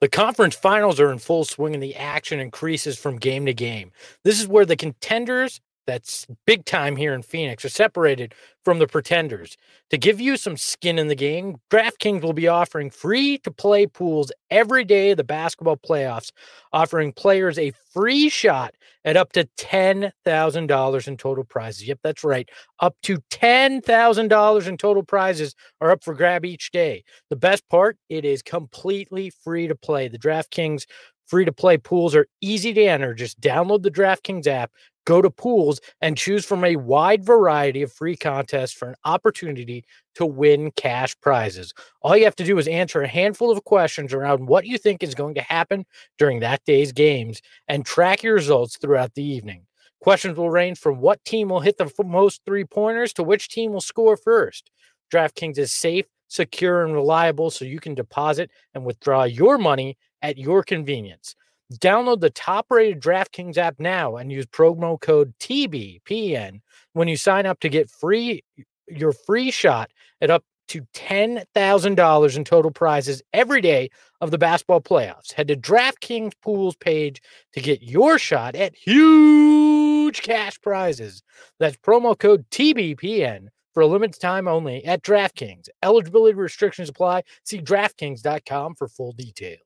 The conference finals are in full swing and the action increases from game to game. This is where the contenders that's big time here in Phoenix are separated from the pretenders. To give you some skin in the game, DraftKings will be offering free to play pools every day of the basketball playoffs, offering players a free shot at up to $10,000 in total prizes. Yep, that's right. Up to $10,000 in total prizes are up for grab each day. The best part, it is completely free to play. The DraftKings free to play pools are easy to enter. Just download the DraftKings app, go to pools, and choose from a wide variety of free contests for an opportunity to win cash prizes. All you have to do is answer a handful of questions around what you think is going to happen during that day's games and track your results throughout the evening. Questions will range from what team will hit the most three pointers to which team will score first. DraftKings is safe, secure, and reliable so you can deposit and withdraw your money at your convenience. Download the top rated DraftKings app now and use promo code TBPN when you sign up to get free your free shot at up to $10,000 in total prizes every day of the basketball playoffs. Head to DraftKings Pools page to get your shot at huge cash prizes. That's promo code TBPN for a limited time only at DraftKings. Eligibility restrictions apply. See DraftKings.com for full details.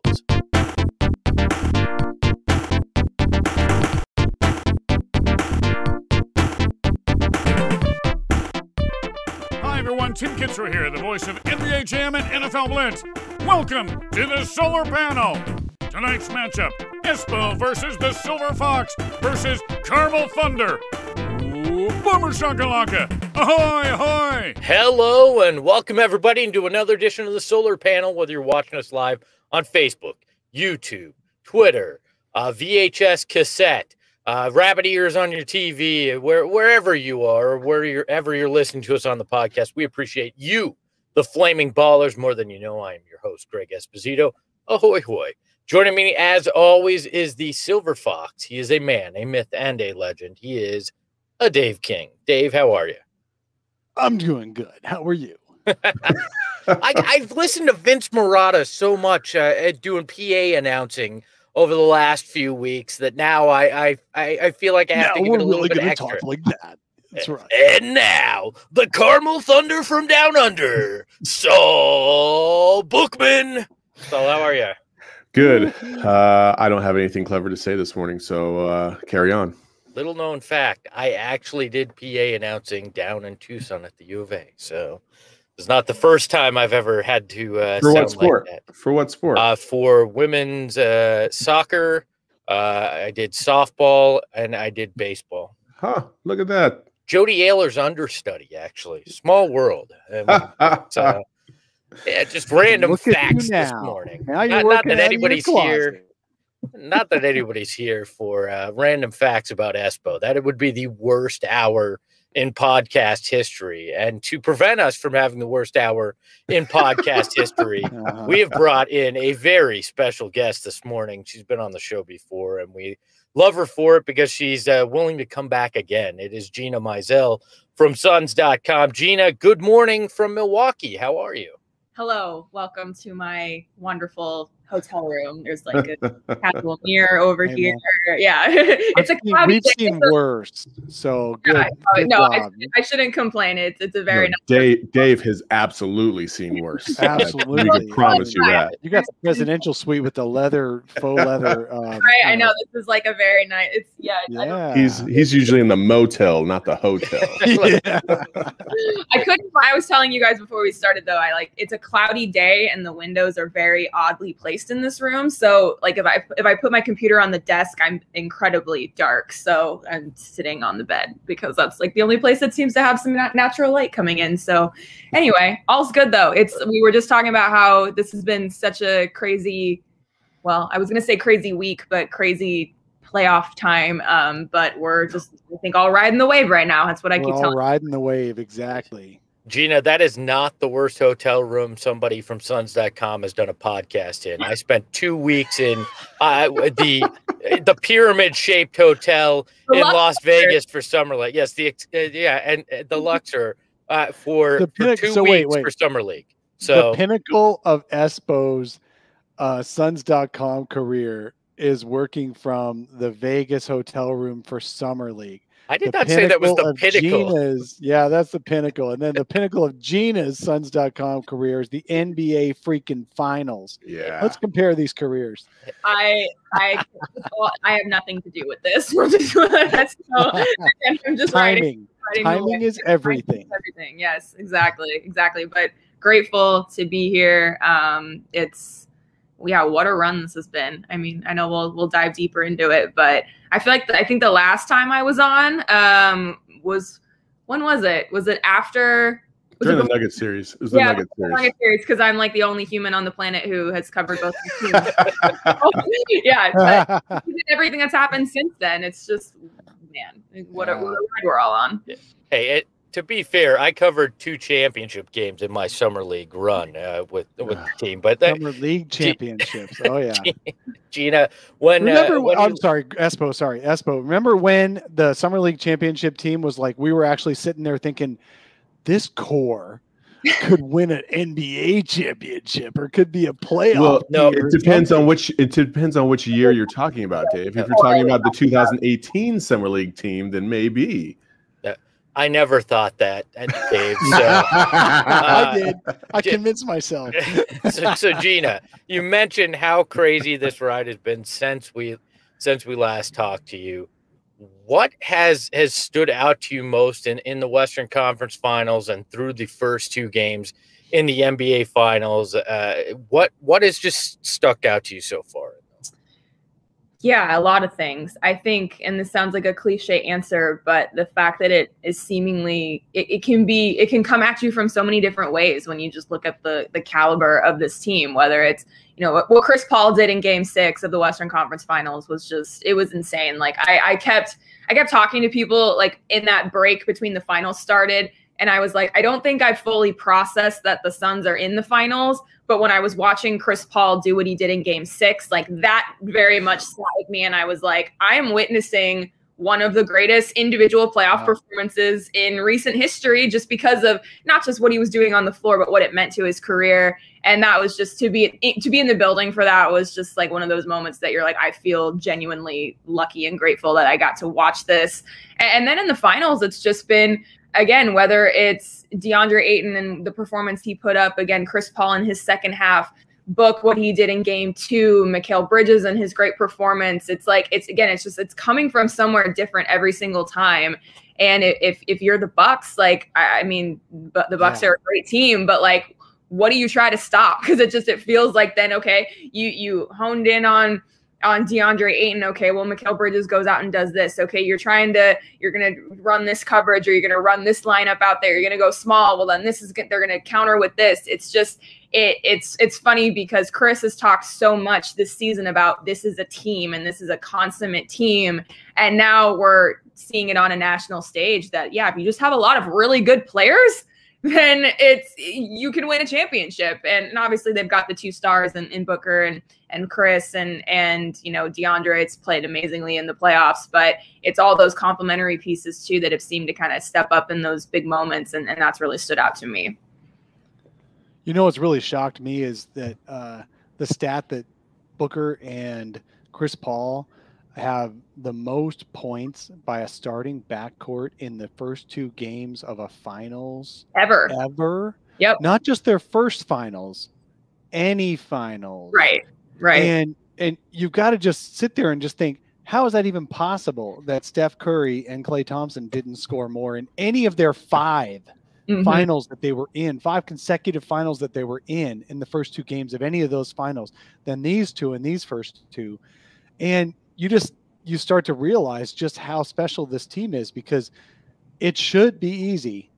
Everyone, Tim Kitzrow here, the voice of NBA Jam and NFL Blitz. Welcome to the Solar Panel. Tonight's matchup, Espo versus the Silver Fox versus Carmel Thunder. Ooh, Boomshakalaka. Ahoy, ahoy! Hello and welcome everybody into another edition of the Solar Panel. Whether you're watching us live on Facebook, YouTube, Twitter, uh, VHS cassette, uh, rabbit ears on your TV, where, wherever you are, or wherever you're listening to us on the podcast, we appreciate you, the Flaming Ballers, more than you know. I am your host, Greg Esposito. Ahoy, hoy. Joining me, as always, is the Silver Fox. He is a man, a myth, and a legend. He is a Dave King. Dave, how are you? I'm doing good. How are you? I, I've listened to Vince Murata so much uh, doing PA announcing over the last few weeks that now I I I, I feel like I have now to give we're it a little really bit going to extra. talk like that. That's right. And now the Carmel Thunder from down under, Saul Bookman. Saul, how are you? Good. Uh, I don't have anything clever to say this morning, so uh, carry on. Little known fact: I actually did PA announcing down in Tucson at the U of A. So it's not the first time I've ever had to uh, For sound what sport? like that. For what sport? Uh, for women's uh, soccer, uh, I did softball and I did baseball. huh? Look at that. Jody Ayler's understudy, actually. Small world. I uh, yeah, just random Look facts this morning. Now you're not, not that out of your anybody's here. Not that anybody's here for uh, random facts about Espo. That it would be the worst hour in podcast history. And to prevent us from having the worst hour in podcast history, Uh-huh. we have brought in a very special guest this morning. She's been on the show before, and we love her for it because she's uh, willing to come back again. It is Gina Mizell from Suns.com. Gina, good morning from Milwaukee. How are you? Hello, welcome to my wonderful hotel room. There's like a casual mirror over Hey, here. man. Yeah, it's a We've seen- We've day. seen It's a- worse. So good. yeah, good no, I. I shouldn't complain. It's it's a very No, nice. Dave, Dave has absolutely seen worse. Absolutely. can promise you that. You got the presidential suite with the leather, faux leather. Um, Right, I know this is like a very nice. It's yeah. Yeah. He's he's usually in the motel, not the hotel. yeah. I couldn't. I was telling you guys before we started though. I like it's a cloudy day and the windows are very oddly placed in this room. So like if I if I put my computer on the desk, I'm incredibly dark. So I'm sitting on the bed because that's like the only place that seems to have some nat- natural light coming in. So anyway, all's good though. It's we were just talking about how this has been such a crazy. Well, I was gonna say crazy week, but crazy playoff time. Um, but we're just I think all riding the wave right now. That's what I We're keep all telling. riding the wave. Exactly. Gina, that is not the worst hotel room somebody from Suns.com has done a podcast in. I spent two weeks in uh, the the pyramid shaped hotel The in Las Vegas for Summer League. Yes, the ex- uh, yeah, and uh, the Luxor uh, for, The for two so weeks wait, wait. for Summer League. So the pinnacle of Espo's uh, Suns.com career is working from the Vegas hotel room for Summer League. I did The not say that was the pinnacle. Gina's, yeah, that's the pinnacle. And then the pinnacle of Gina's Suns.com career is the NBA freaking finals. Yeah. Let's compare these careers. I I well, I have nothing to do with this. We're just that's so I'm just writing, Timing. writing Timing is everything. Everything. Yes, exactly, exactly. But grateful to be here. Um, it's yeah, what a run this has been. I mean, I know we'll we'll dive deeper into it, but I feel like the, I think the last time I was on um was when was it? Was it after? Was During it the before- Nugget series. It was the Yeah, Nugget series. Nugget series because I'm like the only human on the planet who has covered both teams. yeah, but everything that's happened since then, it's just man, what a, what a ride we're all on. Hey, it, to be fair, I covered two championship games in my summer league run uh, with with the team. But that, Summer League championships. Oh yeah. Gina, when Remember, uh, when I'm you- sorry, Espo. Sorry, Espo. Remember when the Summer League championship team was like, we were actually sitting there thinking, this core could win an NBA championship or could be a playoff. Well, No, team it depends on which it depends on which year you're talking about, Dave. If you're talking about the 2018 Summer League team, then maybe. I never thought that, Dave. So, I did. I convinced myself. so, so Gina, you mentioned how crazy this ride has been since we since we last talked to you. What has has stood out to you most in, in the Western Conference Finals and through the first two games in the NBA Finals? Uh, what what has just stuck out to you so far? Yeah, a lot of things. I think, and this sounds like a cliche answer, but the fact that it is seemingly it, it can be it can come at you from so many different ways when you just look at the the caliber of this team, whether it's you know what, what Chris Paul did in game six of the Western Conference Finals was just it was insane. Like I, I kept I kept talking to people like in that break between the finals started, and I was like, I don't think I fully processed that the Suns are in the finals. But when I was watching Chris Paul do what he did in game six, like that very much slapped me. And I was like, I am witnessing one of the greatest individual playoff Wow. performances in recent history just because of not just what he was doing on the floor, but what it meant to his career. And that was just to be to be in the building for that was just like one of those moments that you're like, I feel genuinely lucky and grateful that I got to watch this. And, and then in the finals, it's just been again, whether it's DeAndre Ayton and the performance he put up, again, Chris Paul in his second half, book what he did in game two, Mikal Bridges and his great performance. It's like it's again, it's just it's coming from somewhere different every single time. And if if you're the Bucks, like I, I mean, but the Bucks Yeah. are a great team, but like, what do you try to stop? Because it just it feels like then okay, you you honed in on on DeAndre Ayton. Okay, well, Mikal Bridges goes out and does this. Okay, you're trying to, you're gonna run this coverage, or you're gonna run this lineup out there. You're gonna go small. Well, then this is. They're gonna counter with this. It's just, it, it's it's funny because Chris has talked so much this season about this is a team and this is a consummate team, and now we're seeing it on a national stage. That yeah, if you just have a lot of really good players. Then it's you can win a championship, and, and obviously they've got the two stars in, in Booker and and Chris and and you know DeAndre. It's played amazingly in the playoffs, but it's all those complementary pieces too that have seemed to kind of step up in those big moments, and, and that's really stood out to me. You know what's really shocked me is that uh, the stat that Booker and Chris Paul have the most points by a starting backcourt in the first two games of a finals Ever. ever. Yep. Not just their first finals, any finals. Right. Right. And and you've got to just sit there and just think, how is that even possible that Steph Curry and Klay Thompson didn't score more in any of their 5 Mhm. finals that they were in, five consecutive finals that they were in in the first two games of any of those finals than these two and these first two. And you just you start to realize just how special this team is because it should be easy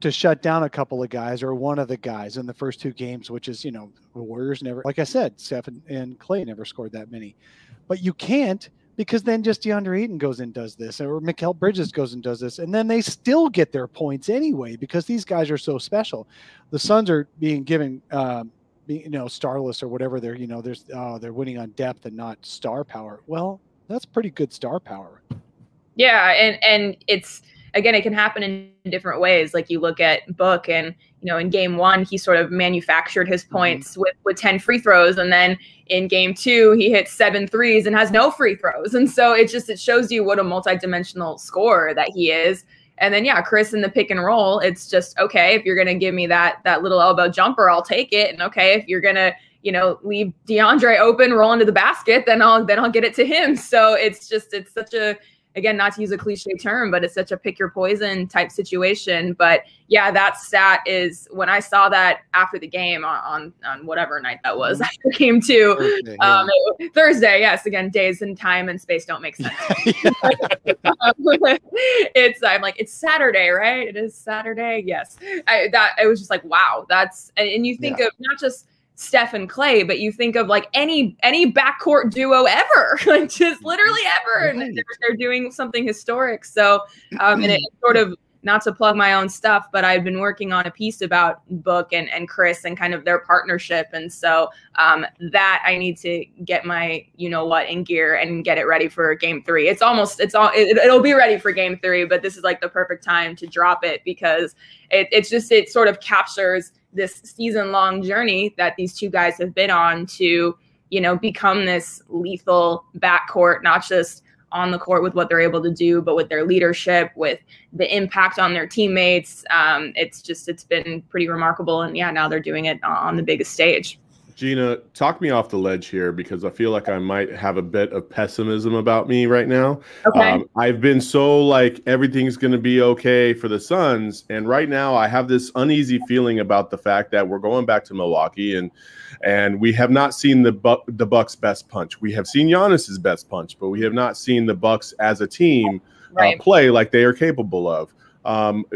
to shut down a couple of guys or one of the guys in the first two games, which is, you know, the Warriors never, like I said, Steph and, and Klay never scored that many. But you can't because then just DeAndre Ayton goes and does this, or Mikal Bridges goes and does this, and then they still get their points anyway because these guys are so special. The Suns are being given, um, you know, starless or whatever. They're, you know, there's, oh, they're winning on depth and not star power. Well, that's pretty good star power. Yeah, and and it's again, it can happen in different ways. Like you look at Book, and you know, in game one, he sort of manufactured his mm-hmm. points with with ten free throws, and then in game two, he hits seven threes and has no free throws. And so it just it shows you what a multidimensional scorer that he is. And then yeah, Chris in the pick and roll, it's just okay if you're gonna give me that that little elbow jumper, I'll take it. And okay, if you're gonna you know leave DeAndre open, roll into the basket, then I'll then I'll get it to him. So it's just it's such a again, not to use a cliche term, but it's such a pick your poison type situation. But yeah, that stat is when I saw that after the game on on, on whatever night that was after game two. Thursday, yeah. Um, it- Thursday, yes. Again, days and time and space don't make sense. Um, it's I'm like it's Saturday, right? It is Saturday. Yes. I, that it was just like wow, that's and, and you think of not just Steph and Klay, but you think of like any any backcourt duo ever, like just literally ever, and they're, they're doing something historic. So, um, and it sort of not to plug my own stuff, but I've been working on a piece about Book and, and Chris and kind of their partnership. And so um, that I need to get my, you know what, in gear and get it ready for game three. It's almost, it's all, it, it'll be ready for game three, but this is like the perfect time to drop it because it, it's just, it sort of captures this season long journey that these two guys have been on to, you know, become this lethal backcourt, not just on the court with what they're able to do, but with their leadership, with the impact on their teammates. Um, it's just it's been pretty remarkable, and yeah, now they're doing it on the biggest stage. Gina, talk me off the ledge here because I feel like I might have a bit of pessimism about me right now. Okay. Um, I've been so like everything's going to be okay for the Suns, and right now I have this uneasy feeling about the fact that we're going back to Milwaukee, and and we have not seen the Bu- the Bucks' best punch. We have seen Giannis's best punch, but we have not seen the Bucks as a team right. uh, play like they are capable of. Um,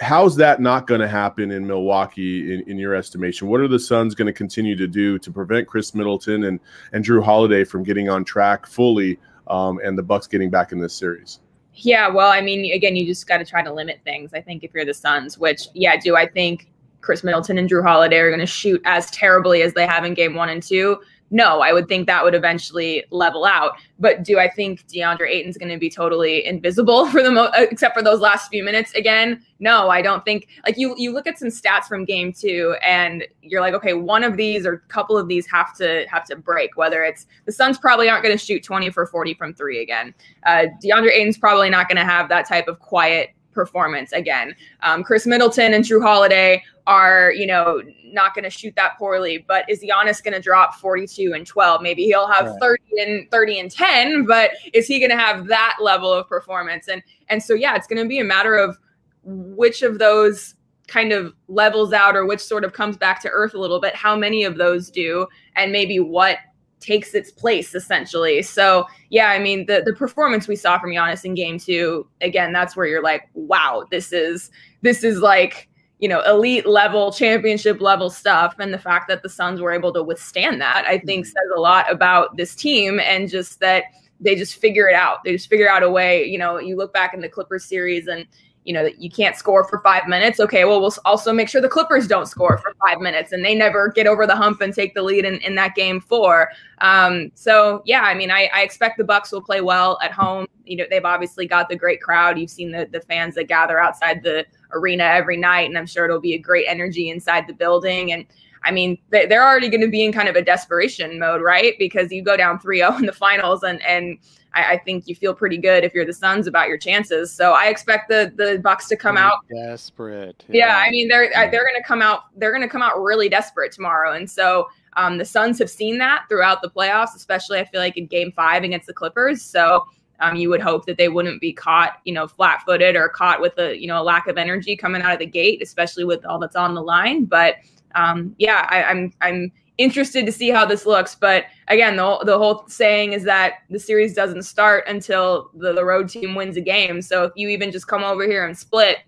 how's that not going to happen in Milwaukee, in, in your estimation? What are the Suns going to continue to do to prevent Khris Middleton and and Jrue Holiday from getting on track fully, um, and the Bucks getting back in this series? Yeah, well, I mean, again, you just got to try to limit things. I think if you're the Suns, which, yeah, do I think Khris Middleton and Jrue Holiday are going to shoot as terribly as they have in game one and two? No, I would think that would eventually level out. But do I think DeAndre Ayton's going to be totally invisible for the mo- uh, except for those last few minutes again? No, I don't think. Like you, you look at some stats from game two, and you're like, okay, one of these or a couple of these have to have to break. Whether it's the Suns probably aren't going to shoot 20 for 40 from three again. Uh, DeAndre Ayton's probably not going to have that type of quiet performance again. Um, Khris Middleton and Jrue Holiday are, you know, not going to shoot that poorly. But is Giannis going to drop 42 and 12? Maybe he'll have Right. 30 and 30 and 10, but is he going to have that level of performance? And and so yeah, it's going to be a matter of which of those kind of levels out or which sort of comes back to earth a little bit, how many of those do, and maybe what takes its place essentially. So yeah, I mean the the performance we saw from Giannis in game two, again, that's where you're like, wow, this is this is like you know elite level championship level stuff. And the fact that the suns were able to withstand that i think mm-hmm. says a lot about this team and just that they just figure it out. They just figure out a way you know you look back in the clippers series and you know that you can't score for five minutes. Okay well we'll also make sure the clippers don't score for five minutes and they never get over the hump and take the lead in, in that game four. Um, so yeah i mean I, I expect the bucks will play well at home. You know they've obviously got the great crowd. You've seen the, the fans that gather outside the arena every night and i'm sure it'll be a great energy inside the building. And I mean, they, they're already going to be in kind of a desperation mode, right? Because you go down 3-0 in the finals, and and I, I think you feel pretty good if you're the Suns about your chances. So I expect the the Bucks to come out desperate. yeah, I mean they're uh, they're going to come out they're going to come out really desperate tomorrow, and so um, the Suns have seen that throughout the playoffs, especially I feel like in Game Five against the Clippers. So um, you would hope that they wouldn't be caught, you know, flat-footed or caught with a you know a lack of energy coming out of the gate, especially with all that's on the line. But um, yeah, I, I'm I'm interested to see how this looks. But again, the, the whole saying is that the series doesn't start until the, the road team wins a game. So if you even just come over here and split,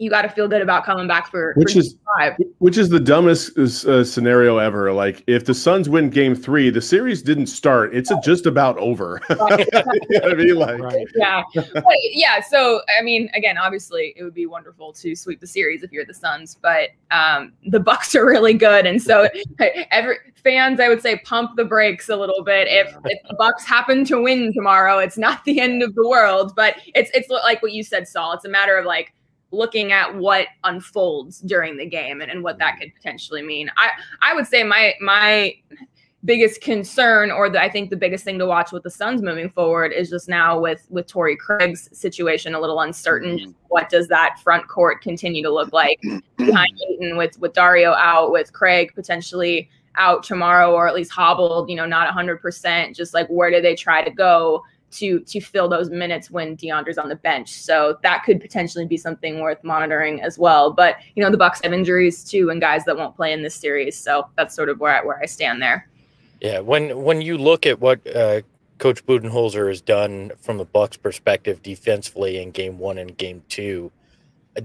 you got to feel good about coming back for which for is five. which is the dumbest uh, scenario ever. Like if the Suns win Game Three, the series didn't start; it's just about over. you know what I mean? Like, right. yeah but yeah so i mean again obviously it would be wonderful to sweep the series if you're the suns but um the bucks are really good and so every fans i would say pump the brakes a little bit if if the bucks happen to win tomorrow it's not the end of the world but it's it's like what you said saul it's a matter of like looking at what unfolds during the game and, and what that could potentially mean. I i would say my my biggest concern or the, I think the biggest thing to watch with the Suns moving forward is just now with with Torrey Craig's situation a little uncertain. Just what does that front court continue to look like? Behind Ayton with with Dario out, with Craig potentially out tomorrow or at least hobbled, you know, not 100%, just like where do they try to go to to fill those minutes when DeAndre's on the bench. So that could potentially be something worth monitoring as well. But, you know, the Bucks have injuries too and guys that won't play in this series. So that's sort of where I, where I stand there. Yeah, when when you look at what uh, Coach Budenholzer has done from the Bucks perspective defensively in Game One and Game Two,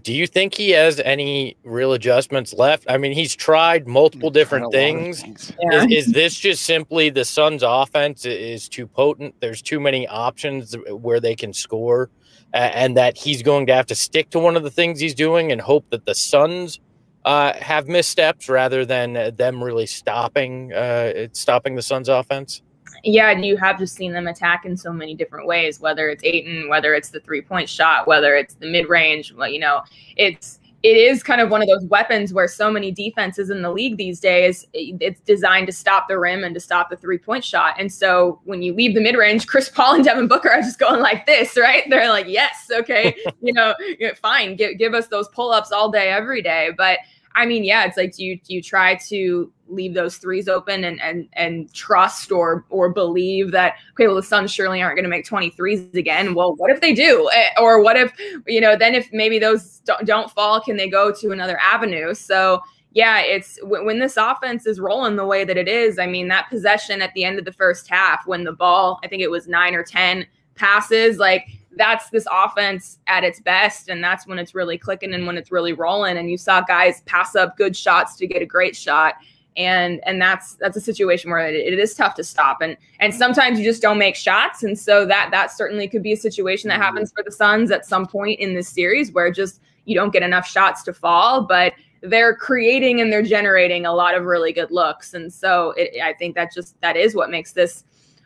do you think he has any real adjustments left? I mean, he's tried multiple different things. things. Yeah. Is, is this just simply the Suns' offense is too potent? There's too many options where they can score, uh, and that he's going to have to stick to one of the things he's doing and hope that the Suns uh, have missteps rather than uh, them really stopping uh, stopping the Suns' offense. Yeah, and you have just seen them attack in so many different ways, whether it's Ayton, whether it's the three point shot, whether it's the mid range. Well, you know, it's it is kind of one of those weapons where so many defenses in the league these days, it's designed to stop the rim and to stop the three point shot. And so when you leave the mid range, Chris Paul and Devin Booker are just going like this, right? They're like, yes, okay, you know, fine, give, give us those pull ups all day, every day. But I mean, yeah, it's like do you do you try to leave those threes open and and and trust or or believe that okay, well the Suns surely aren't going to make 23s again. Well, what if they do? Eh, Or what if you know? Then if maybe those don't, don't fall, can they go to another avenue? So yeah, it's when, when this offense is rolling the way that it is. I mean, that possession at the end of the first half when the ball, I think it was nine or ten passes, like that's this offense at its best and that's when it's really clicking and when it's really rolling and you saw guys pass up good shots to get a great shot and and that's that's a situation where it, it is tough to stop and and sometimes you just don't make shots and so that that certainly could be a situation that mm-hmm. happens for the Suns at some point in this series where just you don't get enough shots to fall but they're creating and they're generating a lot of really good looks and so it, I think that just that is what makes this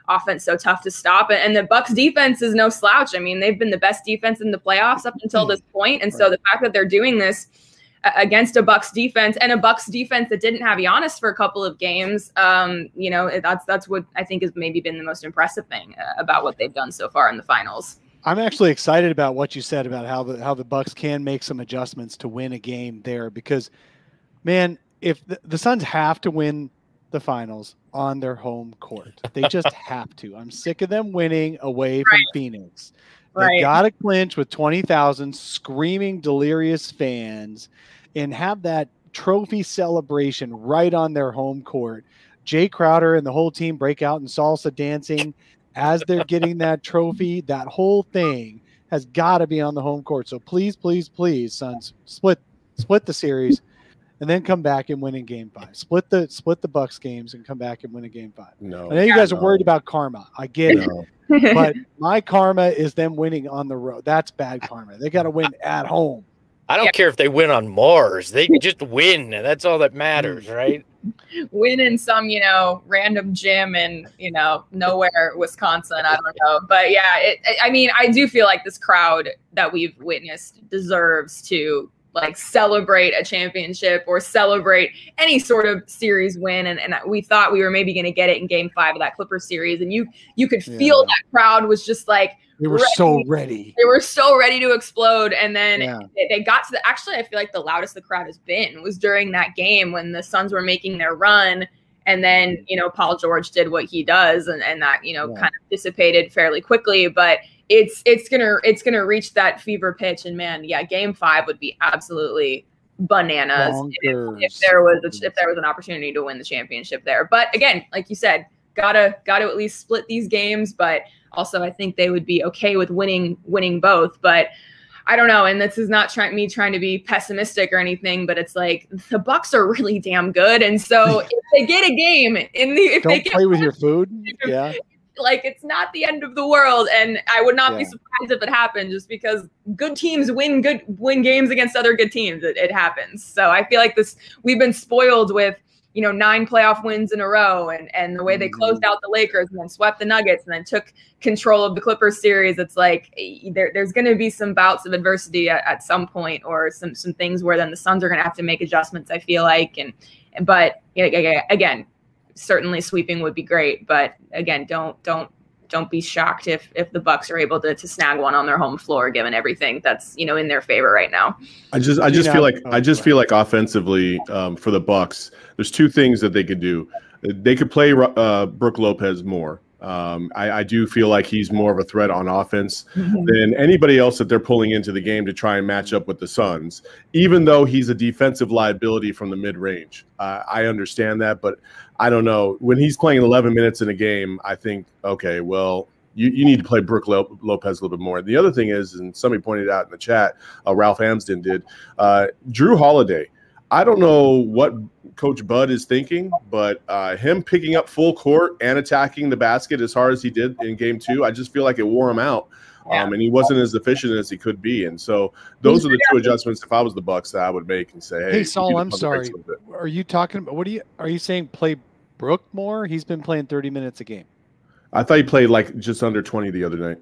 offense so tough to stop. And the Bucks defense is no slouch. I mean, they've been the best defense in the playoffs up until mm-hmm. this point. And so the fact that they're doing this against a Bucks defense and a Bucks defense that didn't have Giannis for a couple of games, um, you know, that's that's what I think has maybe been the most impressive thing uh, about what they've done so far in the finals. I'm actually excited about what you said about how the how the Bucks can make some adjustments to win a game there because, man, if the, the Suns have to win the finals on their home court, they just have to. I'm sick of them winning away from Phoenix. They Right. got to clinch with twenty thousand screaming, delirious fans, and have that trophy celebration right on their home court. Jae Crowder and the whole team break out in salsa dancing as they're getting that trophy. That whole thing has got to be on the home court. So please, please, please, Suns, split split the series, and then come back and win in Game Five. Split the split the Bucks games and come back and win in Game Five. No, I know you guys are worried about karma. I get it, but my karma is them winning on the road. That's bad karma. They got to win at home. I don't Yeah. care if they win on Mars; they just win. That's all that matters, mm. right? win in some, you know, random gym in, you know, nowhere, Wisconsin. I don't know. But yeah, it, I mean, I do feel like this crowd that we've witnessed deserves to like celebrate a championship or celebrate any sort of series win and, and we thought we were maybe going to get it in game five of that clipper series and you you could feel Yeah. that crowd was just like They were so ready. they were so ready to explode and then Yeah. they, they got to the actually i feel like the loudest the crowd has been was during that game when the suns were making their run and then you know paul george did what he does and, and that you know Yeah. kind of dissipated fairly quickly but it's it's gonna it's gonna reach that fever pitch. And man yeah game five would be absolutely bananas if, if there was a, if there was an opportunity to win the championship there. But again like you said gotta gotta at least split these games. But also i think they would be okay with winning winning both. But i don't know. And this is not trying me trying to be pessimistic or anything but it's like the bucks are really damn good. And so if they get a game in the if Don't get play with your food. Yeah. Like it's not the end of the world and i would not be surprised if it happened just because good teams win good win games against other good teams. It, it happens. So i feel like this we've been spoiled with you know nine playoff wins in a row and and the way they closed out the lakers and then swept the nuggets and then took control of the clippers series it's like eh, there, there's going to be some bouts of adversity at, at some point or some some things where then the suns are going to have to make adjustments i feel like and but yeah, yeah, again certainly sweeping would be great but again don't don't don't be shocked if if the bucks are able to, to snag one on their home floor given everything that's you know in their favor right now I just I just You feel know- like I just feel like offensively um, for the Bucks, there's two things that they could do. They could play uh, Brook Lopez more. Um, I, I do feel like he's more of a threat on offense than anybody else that they're pulling into the game to try and match up with the Suns. Even though he's a defensive liability from the mid range, uh, I understand that, but I don't know when he's playing 11 minutes in a game. I think okay, well. You, you need to play Brook Lopez a little bit more. The other thing is, and somebody pointed out in the chat, uh, Ralph Hamsden did, uh, Jrue Holiday. I don't know what Coach Bud is thinking, but uh, him picking up full court and attacking the basket as hard as he did in game two, I just feel like it wore him out. Um, and he wasn't as efficient as he could be. And so those are the two adjustments if I was the Bucks that I would make and say, hey, Hey, Saul, I'm pump the brakes sorry. a little bit. Are you talking about what are you are you saying play Brook more? He's been playing 30 minutes a game. I thought he played like just under 20 the other night.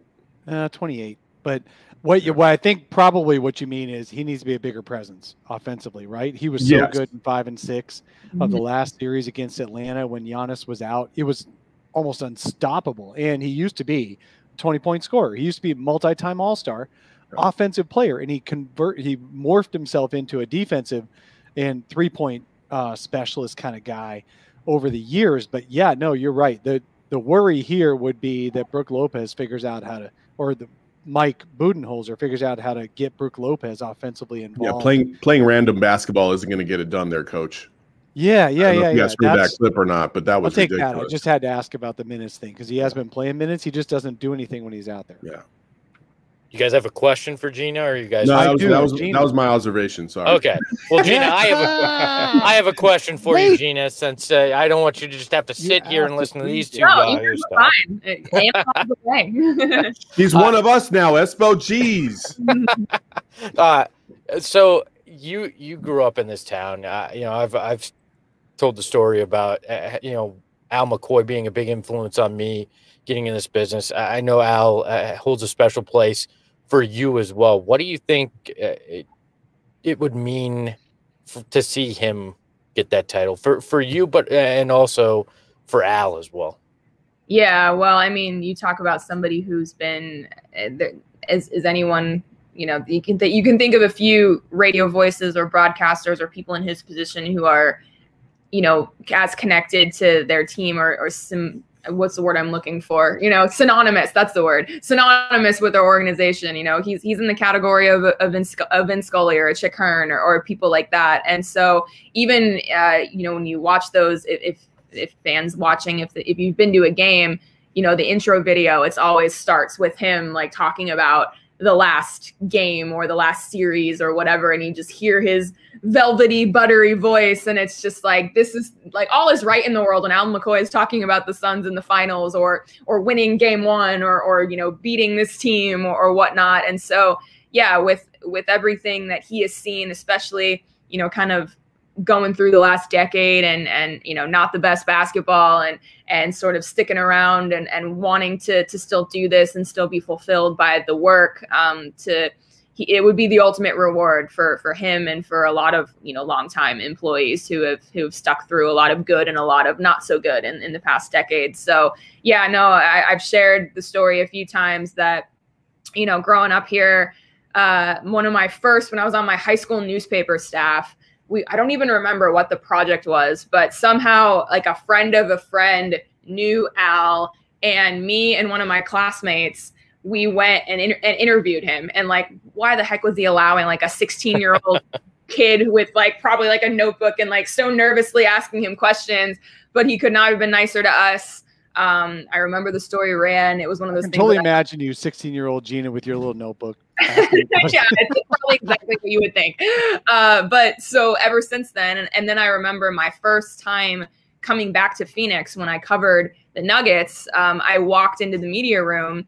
Uh, 28. But what you what I think probably what you mean is he needs to be a bigger presence offensively, right? He was so Yes. good in 5 and 6 of the last series against Atlanta when Giannis was out. It was almost unstoppable and he used to be a 20 point scorer. He used to be a multi-time all-star offensive player and he convert he morphed himself into a defensive and three-point uh, specialist kind of guy over the years. But yeah, no, you're right. The the worry here would be that Brook Lopez figures out how to, or the Mike Budenholzer figures out how to get Brook Lopez offensively involved. Yeah, playing playing random basketball isn't going to get it done there, coach. Yeah, yeah, yeah, yeah. heard that clip or not, but that was I'll take that. I just had to ask about the minutes thing because he has been playing minutes. He just doesn't do anything when he's out there. yeah. You guys have a question for Gina, or you guys? No, I that was, do, that was that was my observation. Sorry. Okay. Well, Gina, I have a I have a question for you, Gina. Since uh, I don't want you to just have to You sit here and listen to these two no you yahoos guys are fine It- Amazon's. He's one of us now, Espo. Jeez. Uh, so you you grew up in this town. Uh, you know, I've I've told the story about uh, you know Al McCoy being a big influence on me getting in this business. I I know Al uh, holds a special place for you as well. What do you think uh, it, it would mean to see him get that title for for you, but and also for Al as well? Yeah, well, I mean, you talk about somebody who's been uh, is is anyone you know you can th- you can think of a few radio voices or broadcasters or people in his position who are you know as connected to their team or or some what's the word I'm looking for? You know synonymous that's the word. Synonymous with their organization you know he's he's in the category of of Vince, of Vince Scully or Chick Hearn or, or people like that. And so even uh, you know when you watch those if if, fans watching if if you've been to a game you know the intro video it's always starts with him like talking about the last game or the last series or whatever and you just hear his velvety buttery voice and it's just like this is like all is right in the world and Alan McCoy is talking about the Suns in the finals or or winning game one or or you know beating this team or, or whatnot. And so yeah with with everything that he has seen especially you know kind of going through the last decade and and you know not the best basketball and and sort of sticking around and and wanting to to still do this and still be fulfilled by the work um to he, it would be the ultimate reward for for him and for a lot of you know longtime employees who have who have stuck through a lot of good and a lot of not so good in, in the past decade. So yeah, no, I, I've shared the story a few times that you know growing up here, uh, one of my first when I was on my high school newspaper staff. We, I don't even remember what the project was, but somehow like a friend of a friend knew Al and me and one of my classmates we went and, inter- and interviewed him. And like why the heck was he allowing like a 16 year old kid with like probably like a notebook and like so nervously asking him questions but he could not have been nicer to us um, I remember the story ran. It was one of those. I totally that I- imagine you, 16 year old Gina, with your little notebook. yeah, it's probably exactly what you would think. Uh, but so ever since then, and, and then I remember my first time coming back to Phoenix when I covered the Nuggets. Um, I walked into the media room,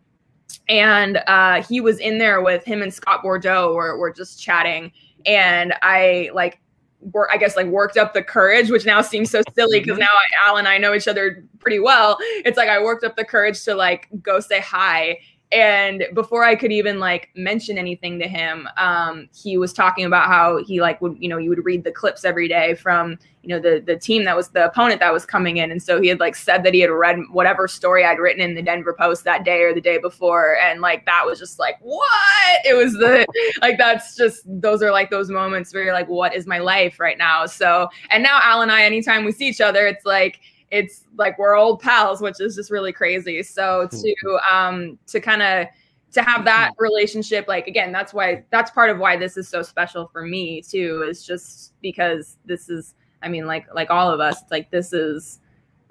and uh, he was in there with him and Scott Bordow. Were were just chatting, and I like. Wor- I guess like worked up the courage, which now seems so silly because mm-hmm. now Al and I know each other pretty well. It's like I worked up the courage to like go say hi, and before i could even like mention anything to him um he was talking about how he like would you know you would read the clips every day from you know the the team that was the opponent that was coming in. And so he had like said that he had read whatever story i'd written in the denver post that day or the day before. And like that was just like what? It was the like that's just those are like those moments where you're like what is my life right now? So and now al and i anytime we see each other it's like it's like we're old pals, which is just really crazy. So to um to kind of to have that relationship, like again, that's why that's part of why this is so special for me too, is just because this is I mean, like like all of us, like this is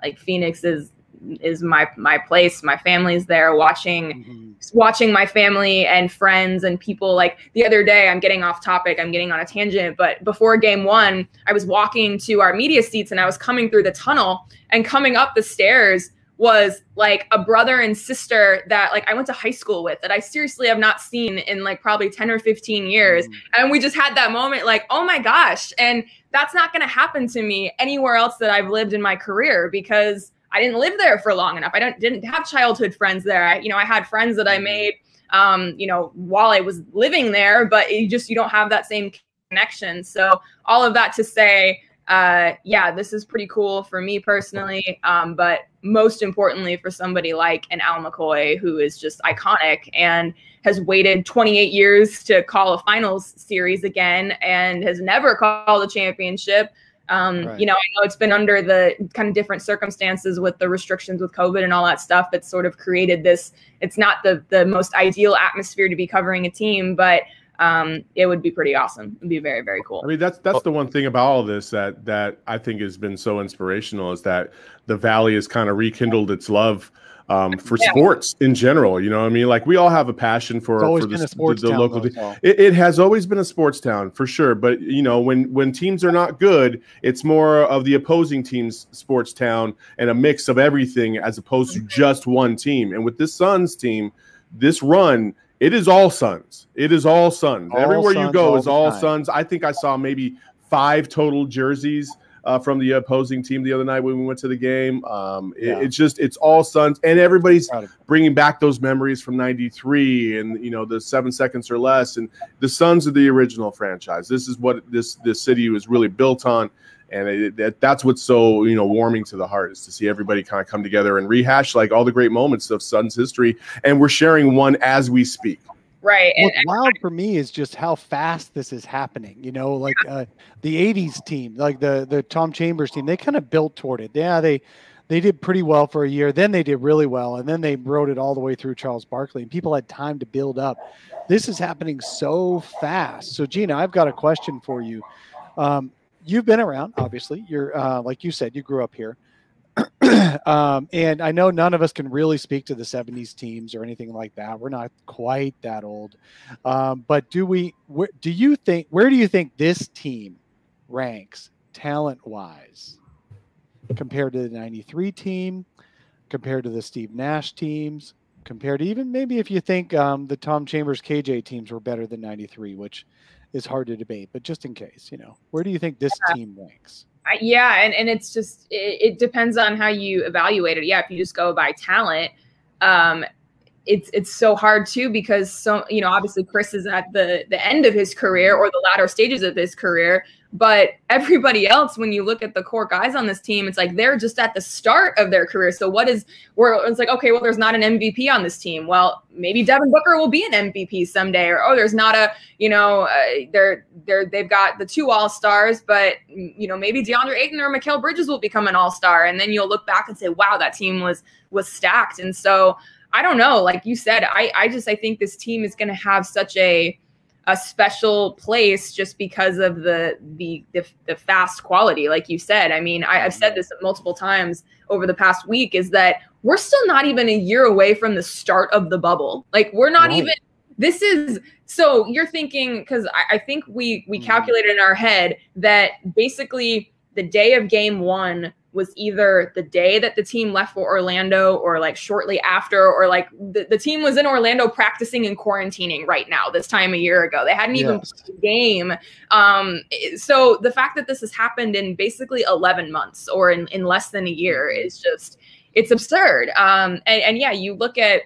like Phoenix is is my my place. My family's there watching Mhm. watching my family and friends and people. Like the other day i'm getting off topic. I'm getting on a tangent but before game one i was walking to our media seats and i was coming through the tunnel and coming up the stairs was like a brother and sister that like i went to high school with that i seriously have not seen in like probably 10 or 15 years. And we just had that moment like oh my gosh. And that's not going to happen to me anywhere else that i've lived in my career because I didn't live there for long enough. I don't didn't have childhood friends there. I, you know, I had friends that I made, um, you know, while I was living there, but you just you don't have that same connection. So all of that to say, uh, yeah, this is pretty cool for me personally, um, but most importantly for somebody like an Al McCoy who is just iconic and has waited 28 years to call a finals series again and has never called a championship. Um, Right. You know, I know it's been under the kind of different circumstances with the restrictions with COVID and all that stuff that's sort of created this. It's not the the most ideal atmosphere to be covering a team, but um, it would be pretty awesome. It'd be very very cool. I mean, that's that's the one thing about all this that that I think has been so inspirational is that the Valley has kind of rekindled its love um, for Yeah. sports in general. You know, what I mean, like we all have a passion for for the, a the, the local. though, so. It, it has always been a sports town for sure, but you know, when when teams are not good, it's more of the opposing team's sports town and a mix of everything as opposed to just one team. And with this Suns team, this run. It is all Suns. It is all Suns. All Everywhere you go all is all time. Suns. I think I saw maybe five total jerseys uh, from the opposing team the other night when we went to the game. Um, it- Yeah. it's just it's all Suns, and everybody's bringing back those memories from '93 and you know the seven seconds or less. And the Suns are the original franchise. This is what this this city was really built on. And it, that, that's what's so you know warming to the heart is to see everybody kind of come together and rehash like all the great moments of Suns history, and we're sharing one as we speak. Right. And What's wild for me is just how fast this is happening. You know, like uh, the '80s team, like the the Tom Chambers team, they kind of built toward it. Yeah, they they did pretty well for a year. Then they did really well, and then they rode it all the way through Charles Barkley, and people had time to build up. This is happening so fast. So, Gina, I've got a question for you. Um, you've been around, obviously. You're uh, like you said, you grew up here. um, and I know none of us can really speak to the 70s teams or anything like that. We're not quite that old. Um, but do we, where, do you think, where do you think this team ranks talent wise compared to the 93 team, compared to the Steve Nash teams, compared to even maybe if you think um, the Tom Chambers KJ teams were better than 93, which is hard to debate, but just in case, you know, where do you think this team ranks? Yeah and, and it's just it, it depends on how you evaluate it. Yeah if you just go by talent um it's it's so hard too because so you know obviously Chris is at the the end of his career or the latter stages of his career but everybody else, when you look at the core guys on this team, it's like they're just at the start of their career. So what is where it's like, okay, well, there's not an MVP on this team. Well, maybe Devin Booker will be an MVP someday, or oh, there's not a, you know, uh, they're they're they've got the two all stars, but you know, maybe DeAndre Ayton or Mikal Bridges will become an all star, and then you'll look back and say, wow, that team was was stacked. And so I don't know, like you said, I I just I think this team is going to have such a a special place just because of the, the the the, fast quality like you said i mean I, have said this multiple times over the past week is that we're still not even a year away from the start of the bubble like we're not right. even this is so you're thinking because I, I, think we we mm-hmm. calculated in our head that basically the day of game one was either the day that the team left for Orlando or like shortly after, or like the, the team was in Orlando practicing and quarantining right now, this time a year ago. They hadn't even played a game. Um, so the fact that this has happened in basically 11 months or in, in less than a year is just, it's absurd. Um, and, and yeah, you look at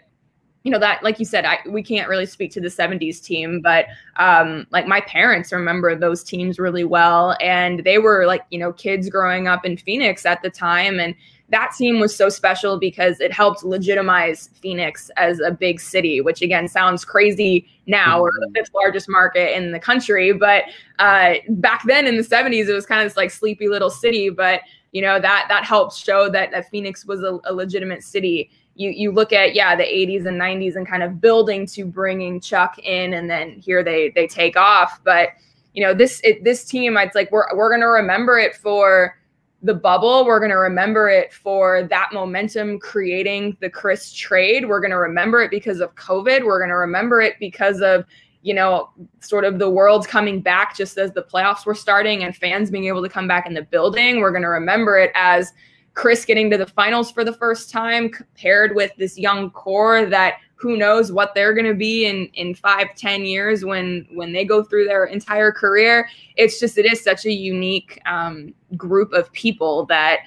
you know that like you said I, we can't really speak to the 70s team but um like my parents remember those teams really well and they were like you know kids growing up in phoenix at the time and that team was so special because it helped legitimize phoenix as a big city which again sounds crazy now or the mm-hmm. fifth largest market in the country but uh back then in the 70s it was kind of this like sleepy little city but you know that that helped show that, that phoenix was a, a legitimate city you you look at yeah the 80s and 90s and kind of building to bringing Chuck in and then here they they take off. But you know this it, this team it's like we're we're going to remember it for the bubble. We're going to remember it for that momentum creating the Chris trade. We're going to remember it because of covid. We're going to remember it because of you know sort of the world's coming back just as the playoffs were starting and fans being able to come back in the building. We're going to remember it as Chris getting to the finals for the first time, paired with this young core that who knows what they're going to be in in five, ten years when when they go through their entire career. It's just it is such a unique um, group of people that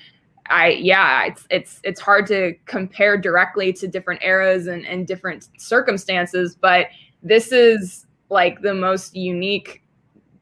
I yeah, it's it's it's hard to compare directly to different eras and, and different circumstances, but this is like the most unique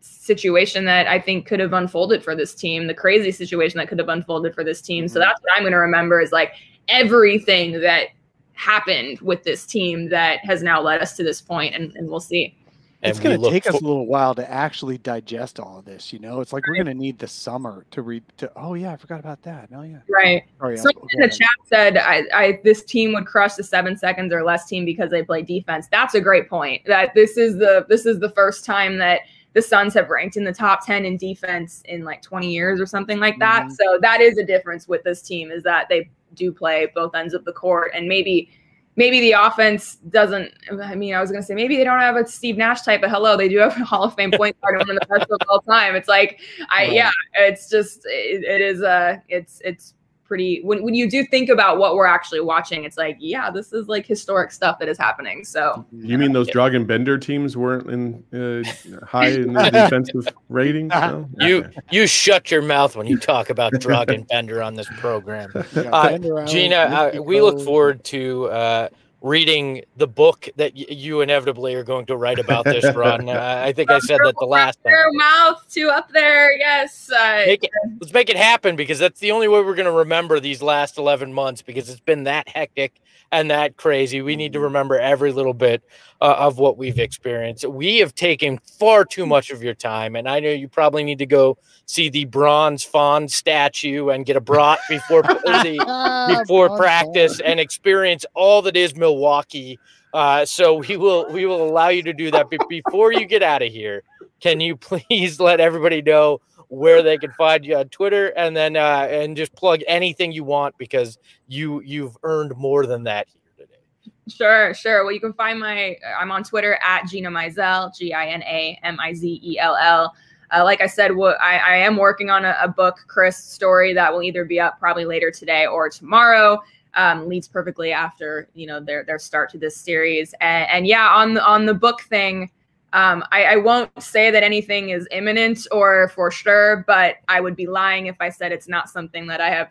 situation that I think could have unfolded for this team, the crazy situation that could have unfolded for this team. So mm-hmm. that's what I'm going to remember is like everything that happened with this team that has now led us to this point, and, and we'll see. It's going to take us a little while to actually digest all of this. You know, it's like we're going to need the summer to read. To oh yeah, I forgot about that. Oh yeah, right. Oh, yeah. Someone in the chat said I, I this team would crush the seven seconds or less team because they play defense. That's a great point. That this is the this is the first time that the Suns have ranked in the top 10 in defense in like 20 years or something like that. Mm-hmm. So that is a difference with this team is that they do play both ends of the court and maybe maybe the offense doesn't I mean I was gonna say maybe they don't have a Steve Nash type of hello. They do have a Hall of Fame point guard one of the best of all time. It's like I yeah, it's just it, it is a it's it's pretty when, when you do think about what we're actually watching it's like yeah this is like historic stuff that is happening. So you mean those Dragan Bender teams weren't in uh, high in the defensive ratings? No? you okay. you shut your mouth when you talk about Dragan Bender on this program. Uh, Gina uh, we look forward to uh, reading the book that y- you inevitably are going to write about this run. Uh, I think I said that the last time. mouth to up there, yes. Uh, make it, let's make it happen because that's the only way we're going to remember these last 11 months because it's been that hectic and that crazy. We need to remember every little bit uh, of what we've experienced. We have taken far too much of your time, and I know you probably need to go see the bronze fawn statue and get a brat before the, before practice and experience all that is Milwaukee. Uh, so we will we will allow you to do that. But before you get out of here, can you please let everybody know where they can find you on Twitter, and then uh, and just plug anything you want because you you've earned more than that here today. Sure, sure. Well, you can find my I'm on Twitter at Gina Mizell, G I N A M I Z E L L. Uh, like I said, what I, I, am working on a, a, book, Chris story that will either be up probably later today or tomorrow. Um, leads perfectly after you know their their start to this series, and, and yeah, on the on the book thing. Um, I, I, won't say that anything is imminent or for sure, but I would be lying if I said it's not something that I have,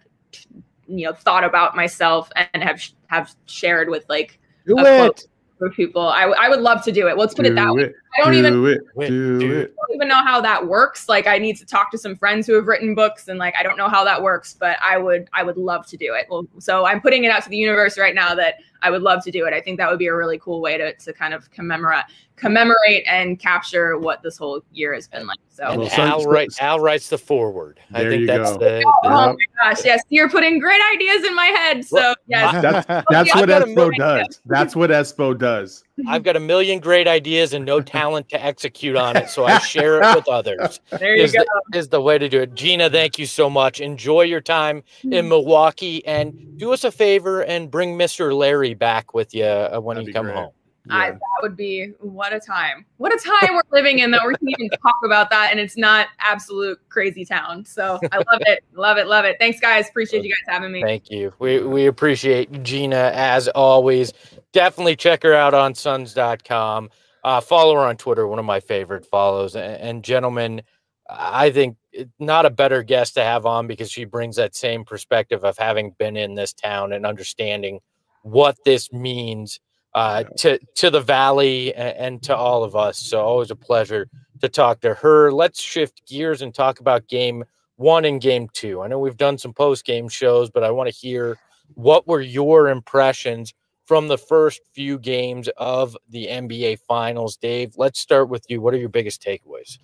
you know, thought about myself and have have shared with like Do a it. for people. I, I would love to do it. Let's put it that Do way. I don't do even it, do dude. it. don't even know how that works. Like I need to talk to some friends who have written books and like I don't know how that works, but I would I would love to do it. Well, so I'm putting it out to the universe right now that I would love to do it. I think that would be a really cool way to to kind of commemorate commemorate and capture what this whole year has been like. So And Well, so- Al, so- writes, Al writes the forward. I There think you that's go. the, Oh, oh the- my gosh, yes, you're putting great ideas in my head. So Well, yes, That's I've that's what got Espo does. That's what Espo does. I've got a million great ideas and no talent to execute on it, so I share it with others. there you Is go. the, is the way to do it. Gina, thank you so much. Enjoy your time in Milwaukee and do us a favor and bring Mr. Larry back with you uh, when That'd you come great. home. I, Yeah. that would be what a time. What a time we're living in that we can even talk about that and it's not absolute crazy town. So I love it. Love it. Love it. Thanks guys. Appreciate you guys having me. Thank you. We we appreciate Gina as always. Definitely check her out on suns.com. Uh, follow her on Twitter, one of my favorite follows. And, and gentlemen, I think not a better guest to have on because she brings that same perspective of having been in this town and understanding what this means uh, to to the valley and, and to all of us. So always a pleasure to talk to her. Let's shift gears and talk about game one and game two. I know we've done some post game shows, but I want to hear what were your impressions from the first few games of the NBA Finals. Dave, let's start with you. What are your biggest takeaways?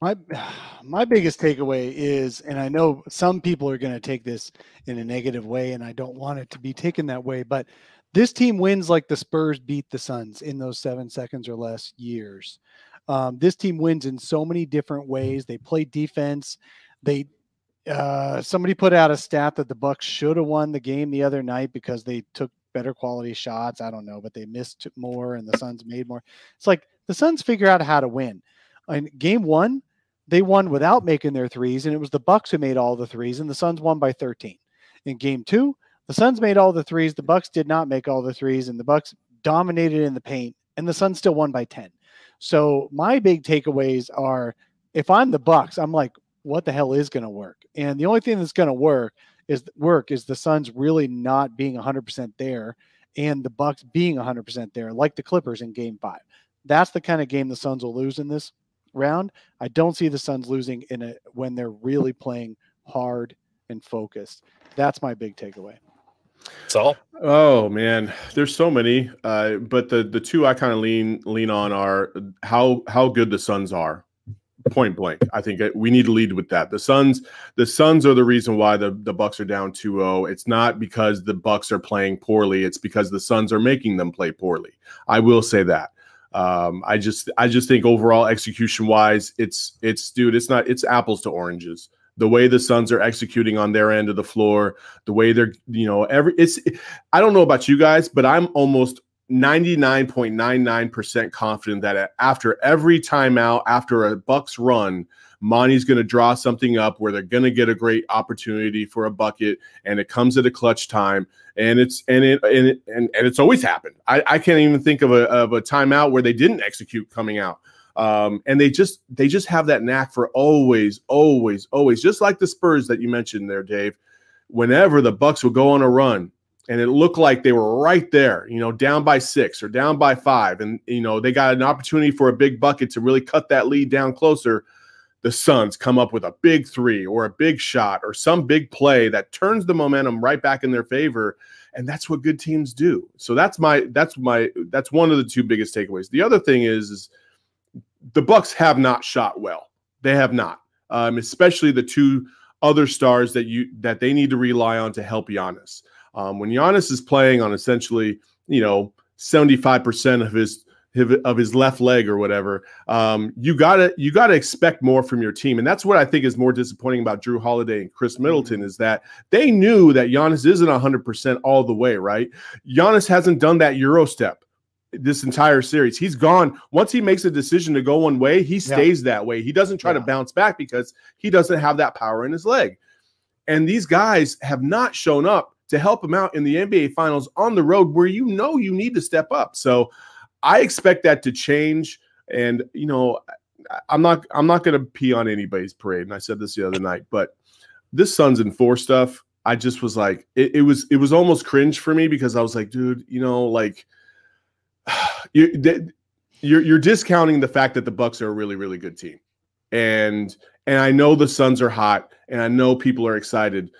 My my biggest takeaway is, and I know some people are going to take this in a negative way, and I don't want it to be taken that way, but this team wins like the Spurs beat the Suns in those seven seconds or less years. Um, this team wins in so many different ways. They play defense. They uh, somebody put out a stat that the Bucks should have won the game the other night because they took better quality shots. I don't know, but they missed more and the Suns made more. It's like the Suns figure out how to win. In game one, they won without making their threes, and it was the Bucks who made all the threes, and the Suns won by 13. In game two, the Suns made all the threes, the Bucks did not make all the threes, and the Bucks dominated in the paint, and the Suns still won by 10. So my big takeaways are if I'm the Bucks, I'm like, what the hell is going to work? And the only thing that's going to work is work is the Suns really not being 100% there and the Bucks being 100% there like the Clippers in game 5. That's the kind of game the Suns will lose in this round. I don't see the Suns losing in it when they're really playing hard and focused. That's my big takeaway. That's all. Oh man, there's so many. Uh, but the the two I kind of lean lean on are how how good the Suns are. Point blank. I think we need to lead with that. The Suns, the Suns are the reason why the, the Bucks are down 2-0. It's not because the Bucks are playing poorly, it's because the Suns are making them play poorly. I will say that. Um, I just I just think overall execution wise, it's it's dude, it's not it's apples to oranges the way the Suns are executing on their end of the floor, the way they're, you know, every it's I don't know about you guys, but I'm almost 99.99% confident that after every timeout, after a Bucks run, Monty's going to draw something up where they're going to get a great opportunity for a bucket, and it comes at a clutch time, and it's and it and it, and, and it's always happened. I, I can't even think of a of a timeout where they didn't execute coming out. Um, and they just they just have that knack for always, always, always, just like the Spurs that you mentioned there, Dave. Whenever the Bucks would go on a run, and it looked like they were right there, you know, down by six or down by five, and you know they got an opportunity for a big bucket to really cut that lead down closer. The Suns come up with a big three or a big shot or some big play that turns the momentum right back in their favor, and that's what good teams do. So that's my that's my that's one of the two biggest takeaways. The other thing is is the Bucks have not shot well. They have not, um, especially the two other stars that you that they need to rely on to help Giannis. Um, when Giannis is playing on essentially, you know, seventy five percent of his of his left leg or whatever, um, you gotta you gotta expect more from your team, and that's what I think is more disappointing about Jrue Holiday and Khris Middleton is that they knew that Giannis isn't hundred percent all the way. Right? Giannis hasn't done that Euro step this entire series. He's gone once he makes a decision to go one way, he stays yeah. that way. He doesn't try yeah. to bounce back because he doesn't have that power in his leg. And these guys have not shown up to help him out in the NBA finals on the road where you know you need to step up. So I expect that to change and you know I'm not I'm not going to pee on anybody's parade and I said this the other night, but this Suns and 4 stuff I just was like, it, it was it was almost cringe for me because I was like, dude, you know, like you you're you're discounting the fact that the Bucks are a really really good team, and and I know the Suns are hot, and I know people are excited,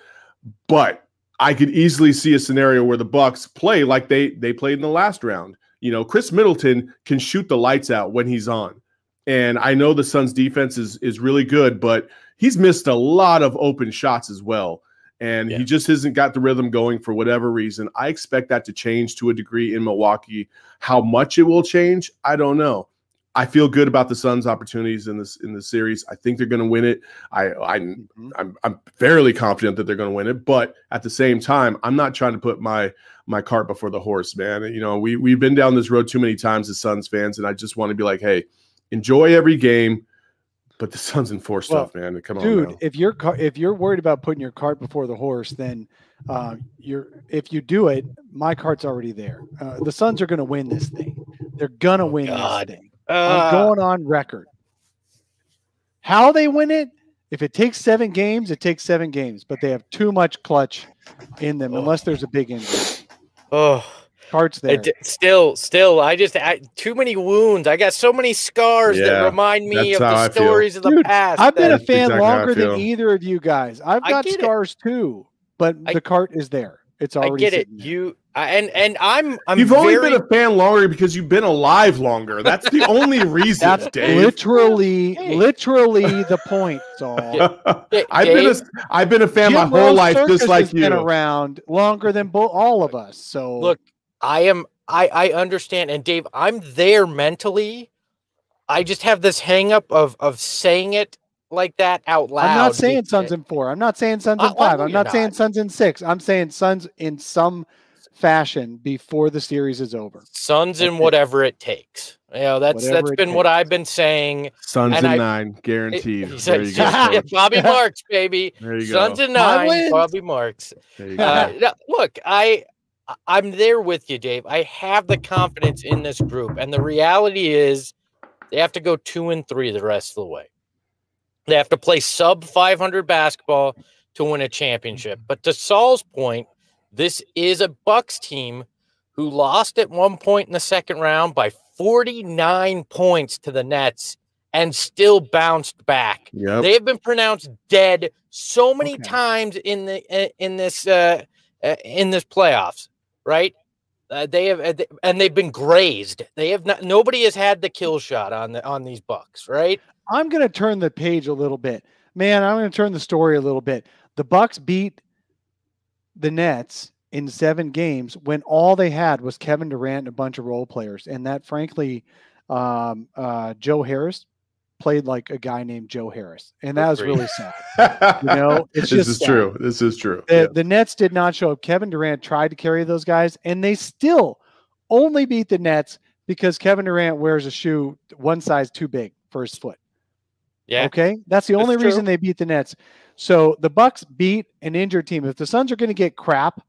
but I could easily see a scenario where the Bucks play like they they played in the last round. You know, Khris Middleton can shoot the lights out when he's on. And I know the Suns defense is is really good, but he's missed a lot of open shots as well. And yeah. he just hasn't got the rhythm going for whatever reason. I expect that to change to a degree in Milwaukee. How much it will change, I don't know. I feel good about the Suns' opportunities in this in the series. I think they're going to win it. I, I mm-hmm. I'm I'm fairly confident that they're going to win it. But at the same time, I'm not trying to put my my cart before the horse, man. You know, we we've been down this road too many times as Suns fans, and I just want to be like, hey, enjoy every game. But the Suns enforce well, stuff, man. Come dude, on, dude. If you're if you're worried about putting your cart before the horse, then uh, you're if you do it, my cart's already there. Uh, the Suns are going to win this thing. They're gonna oh, win God. this thing. Uh, I'm going on record. How they win it? If it takes seven games, it takes seven games. But they have too much clutch in them, oh. unless there's a big injury. Oh, Cards there. still, still, I just I, too many wounds. I got so many scars yeah, that remind me of the stories of the Dude, past. I've been a fan exactly longer than either of you guys. I've got scars it. too, but I, the cart is there. It's already. I get it. There. You and and I'm. I'm You've very... only been a fan longer because you've been alive longer. That's the only reason. That's Dave. literally, hey. literally the point. So I've been a I've been a fan Jim my whole Rose life, Circus just like you. Been around longer than bo- all of us. So look, I am. I I understand, and Dave, I'm there mentally. I just have this hang up of of saying it like that out loud. I'm not saying Suns in four. I'm not saying Suns in five. I'm not, not saying Suns in six. I'm saying Suns in some fashion before the series is over. Suns in whatever it takes. You know, that's whatever that's been takes. what I've been saying. Suns in nine, guaranteed. It, there you go. yeah, Bobby Marks, baby. There you Suns go. in nine, Bobby Marks. Uh, look, I I'm there with you, Dave. I have the confidence in this group, and the reality is they have to go two and three the rest of the way. They have to play sub 500 basketball to win a championship. But to Saul's point, this is a Bucks team who lost at one point in the second round by 49 points to the Nets and still bounced back. Yep. They have been pronounced dead so many okay. times in the in this uh, uh, in this playoffs, right? Uh, they have uh, and they've been grazed. They have not. Nobody has had the kill shot on the on these Bucks, right? I'm going to turn the page a little bit, man. I'm going to turn the story a little bit. The Bucks beat the Nets in seven games when all they had was Kevin Durant and a bunch of role players, and that frankly, um, uh, Joe Harris played like a guy named Joe Harris, and that was really sad. you know, it's this is sad. true. This is true. The, yeah. the Nets did not show up. Kevin Durant tried to carry those guys, and they still only beat the Nets because Kevin Durant wears a shoe one size too big for his foot. Yeah. Okay. That's the That's only true. reason they beat the Nets. So the Bucks beat an injured team. If the Suns are going to get crap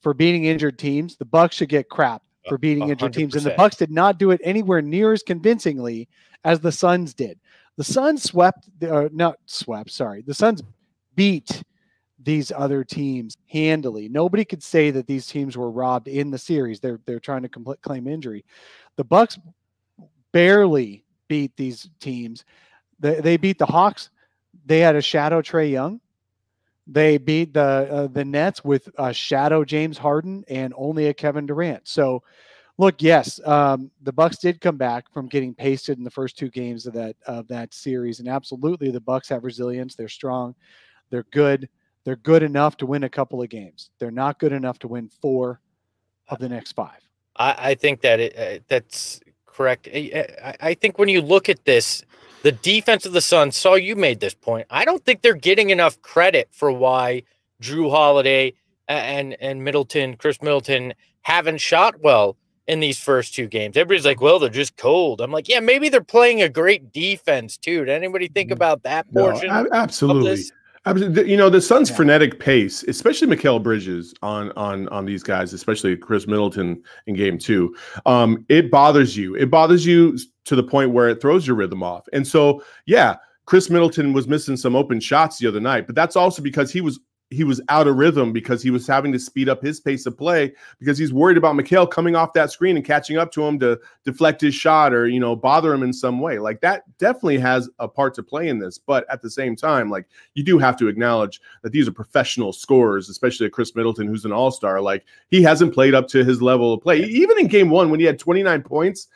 for beating injured teams, the Bucks should get crap for beating 100%. injured teams. And the Bucks did not do it anywhere near as convincingly as the Suns did. The Suns swept, not swept, sorry. The Suns beat these other teams handily. Nobody could say that these teams were robbed in the series. They're they're trying to compl- claim injury. The Bucks barely beat these teams. They, they beat the Hawks. They had a shadow Trae Young. They beat the uh, the Nets with a shadow James Harden and only a Kevin Durant. So, look, yes, um, the Bucks did come back from getting pasted in the first two games of that of that series, and absolutely, the Bucks have resilience. They're strong. They're good. They're good enough to win a couple of games. They're not good enough to win four of the next five. I, I think that it, uh, that's correct. I, I think when you look at this the defense of the Suns, saw you made this point. I don't think they're getting enough credit for why Jrue Holiday and and Middleton, Khris Middleton haven't shot well in these first two games. Everybody's like, well, they're just cold. I'm like, yeah, maybe they're playing a great defense too. Did anybody think mm-hmm. about that portion? No, absolutely. You know the Suns' yeah. frenetic pace, especially Mikal Bridges on on on these guys, especially Khris Middleton in Game Two. Um, it bothers you. It bothers you to the point where it throws your rhythm off. And so, yeah, Khris Middleton was missing some open shots the other night, but that's also because he was he was out of rhythm because he was having to speed up his pace of play because he's worried about Mikal coming off that screen and catching up to him to deflect his shot or you know bother him in some way. Like that definitely has a part to play in this. But at the same time, like you do have to acknowledge that these are professional scorers, especially Khris Middleton, who's an all-star. Like he hasn't played up to his level of play. Even in game one, when he had 29 points,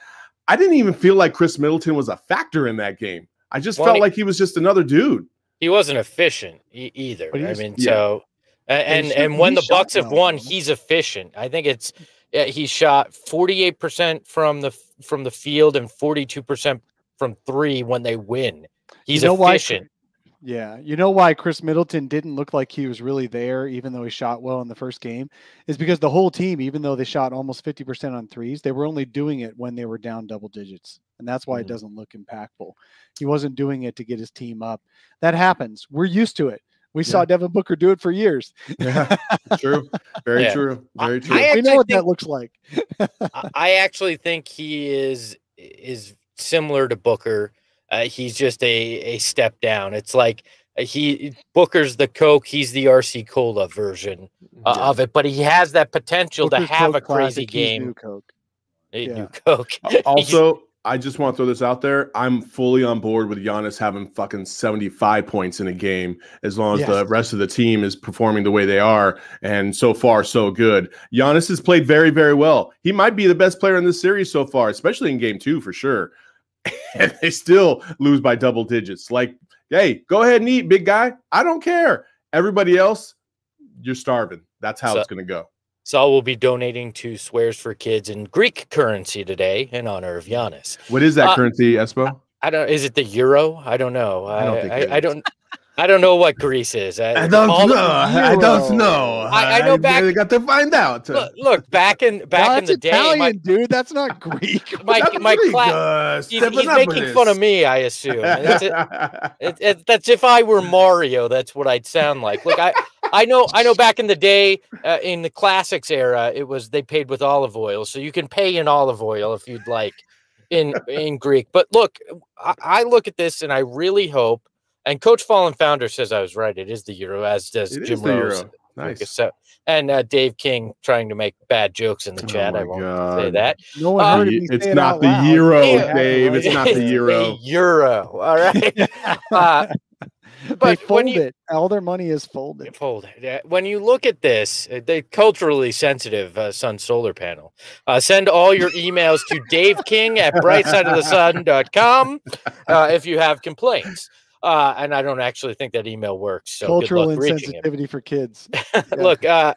I didn't even feel like Khris Middleton was a factor in that game. I just Well, felt he- like he was just another dude. He wasn't efficient e- either. I mean, yeah. so and and when the Bucks have won, he's efficient. I think it's he shot forty eight percent from the from the field and forty two percent from three when they win. He's know why- efficient. Yeah, you know why Khris Middleton didn't look like he was really there, even though he shot well in the first game, is because the whole team, even though they shot almost fifty percent on threes, they were only doing it when they were down double digits, and that's why it Mhm. doesn't look impactful. He wasn't doing it to get his team up. That happens. We're used to it. We saw Devin Booker do it for years. Yeah, true. Very Yeah. true. Very true. I we know what think- that looks like. I- I actually think he is is similar to Booker. Uh, he's just a a step down. It's like uh, he Booker's the Coke, he's the RC Cola version uh, Yeah. of it, but he has that potential Booker's to have Coke a crazy Classic, he's new game. Coke. Yeah. new Coke. Also, I just want to throw this out there. I'm fully on board with Giannis having fucking 75 points in a game as long as the rest of the team is performing the way they are. And so far, so good. Giannis has played very, very well. He might be the best player in this series so far, especially in game two for sure. and they still lose by double digits. Like, hey, go ahead and eat, big guy. I don't care. Everybody else, you're starving. That's how So- it's going to go. Saul will be donating to Swears for Kids in Greek currency today in honor of Giannis. What is that Uh, currency, Espo? I don't. Is it the euro? I don't know. I I don't think I, it I don't. I don't know what Greece is. all I don't know. I- don't know. I know back- I got to find out. Look, look, back in No, back in that's the day, Italian, my dude. That's not Greek. my, That's my pretty class. good. He's, he's making fun of me. I assume. That's, it, it, it, that's if I were Mario. That's what I'd sound like. Look, I I know I know. Back in the day, uh, in the classics era, it was they paid with olive oil, so you can pay in olive oil if you'd like in in Greek. But look, I, I look at this and I really hope. And Coach Fallen Founder says I was right. It is the euro, as does It is Jim the Rose. Euro. Nice. So, and uh, Dave King trying to make bad jokes in the Oh chat. I won't say that. No one Uh, heard It's not the loud. Euro, Dave. It's not the Euro. euro. All right. uh, they but fold you it. All their money is folded. fold it. Yeah, When you look at this, uh, the culturally sensitive uh, Sun Solar Panel, uh, send all your emails to Dave King at brightsideofthesun.com uh, if you have complaints. Uh, and I don't actually think that email works. So Cultural good luck reaching him. insensitivity for kids. look, uh,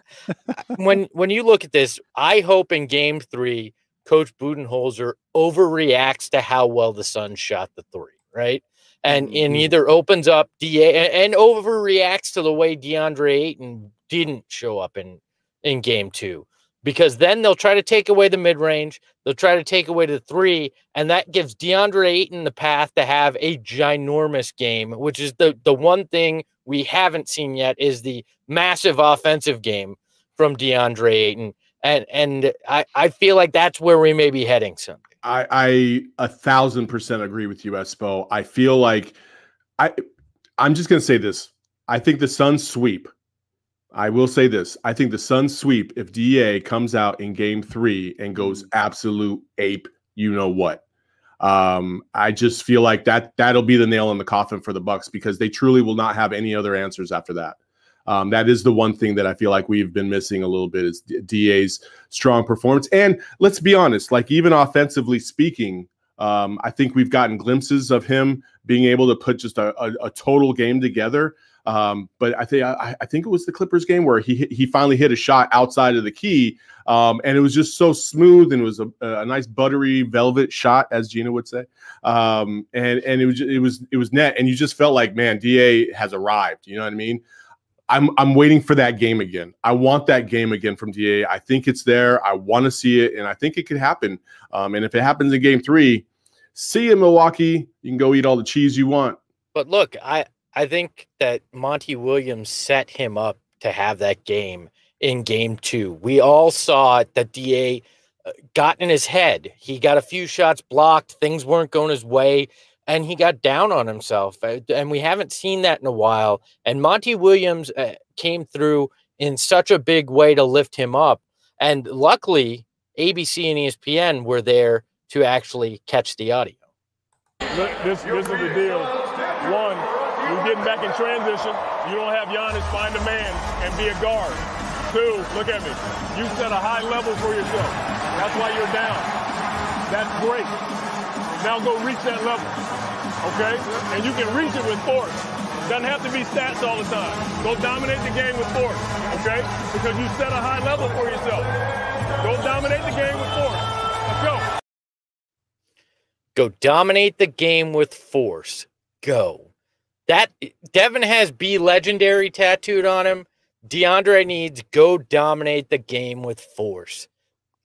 when when you look at this, I hope in Game Three, Coach Budenholzer overreacts to how well the Suns shot the three, right? And and Mhm. either opens up Da and, overreacts to the way DeAndre Ayton didn't show up in in Game Two, because then they'll try to take away the mid range, they'll try to take away the three, and that gives DeAndre Ayton the path to have a ginormous game, which is the the one thing we haven't seen yet is the massive offensive game from DeAndre Ayton. And and I, I feel like that's where we may be heading someday. I, I a thousand percent agree with you, Espo. I feel like I I'm just gonna say this. I think the Suns sweep. I will say this. I think the Suns sweep if DA comes out in game three and goes absolute ape, you know what. Um, I just feel like that that'll be the nail in the coffin for the Bucks because they truly will not have any other answers after that. Um, that is the one thing that I feel like we've been missing a little bit is DA's strong performance. And let's be honest, like even offensively speaking, um, I think we've gotten glimpses of him being able to put just a, a, a total game together. Um, but I think I, think it was the Clippers game where he he finally hit a shot outside of the key, um, and it was just so smooth and it was a, a nice buttery velvet shot, as Gina would say. Um, and and it was it was it was net, and you just felt like man, Da has arrived. You know what I mean? I'm I'm waiting for that game again. I want that game again from DA. I think it's there. I want to see it, and I think it could happen. Um, and if it happens in Game Three, see you in Milwaukee. You can go eat all the cheese you want. But look, I I think that Monty Williams set him up to have that game in game two. We all saw that DA uh, got in his head. He got a few shots blocked, things weren't going his way. And he got down on himself. uh, And we haven't seen that in a while. And Monty Williams uh, came through in such a big way to lift him up. And luckily, ABC and ESPN were there to actually catch the audio. This, this is the deal. One, you're getting back in transition. You don't have Giannis find a man and be a guard. Two, look at me. You set a high level for yourself. That's why you're down. That's great. Now go reach that level. Okay? And you can reach it with force. Doesn't have to be stats all the time. Go dominate the game with force. Okay? Because you set a high level for yourself. Go dominate the game with force. Let's go. Go dominate the game with force. Go. That Devin has be legendary tattooed on him. DeAndre needs go dominate the game with force.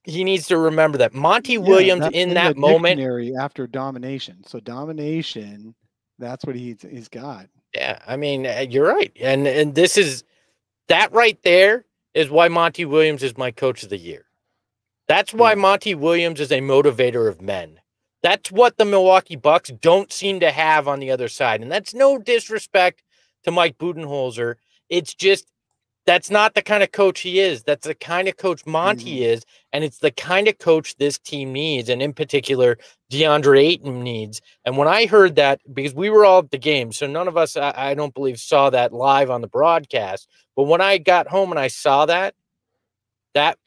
He needs to remember that. Monty Yeah, Williams in the that moment. after domination. So domination, that's what he's he's got. Yeah, I mean, uh, you're right. And and this is that right there is why Monty Williams is my coach of the year. That's why Monty Williams is a motivator of men. That's what the Milwaukee Bucks don't seem to have on the other side. And that's no disrespect to Mike Budenholzer. It's just that's not the kind of coach he is. That's the kind of coach Monty is. And it's the kind of coach this team needs. And in particular, DeAndre Ayton needs. And when I heard that, because we were all at the game, so none of us, I, I don't believe, saw that live on the broadcast. But when I got home and I saw that, that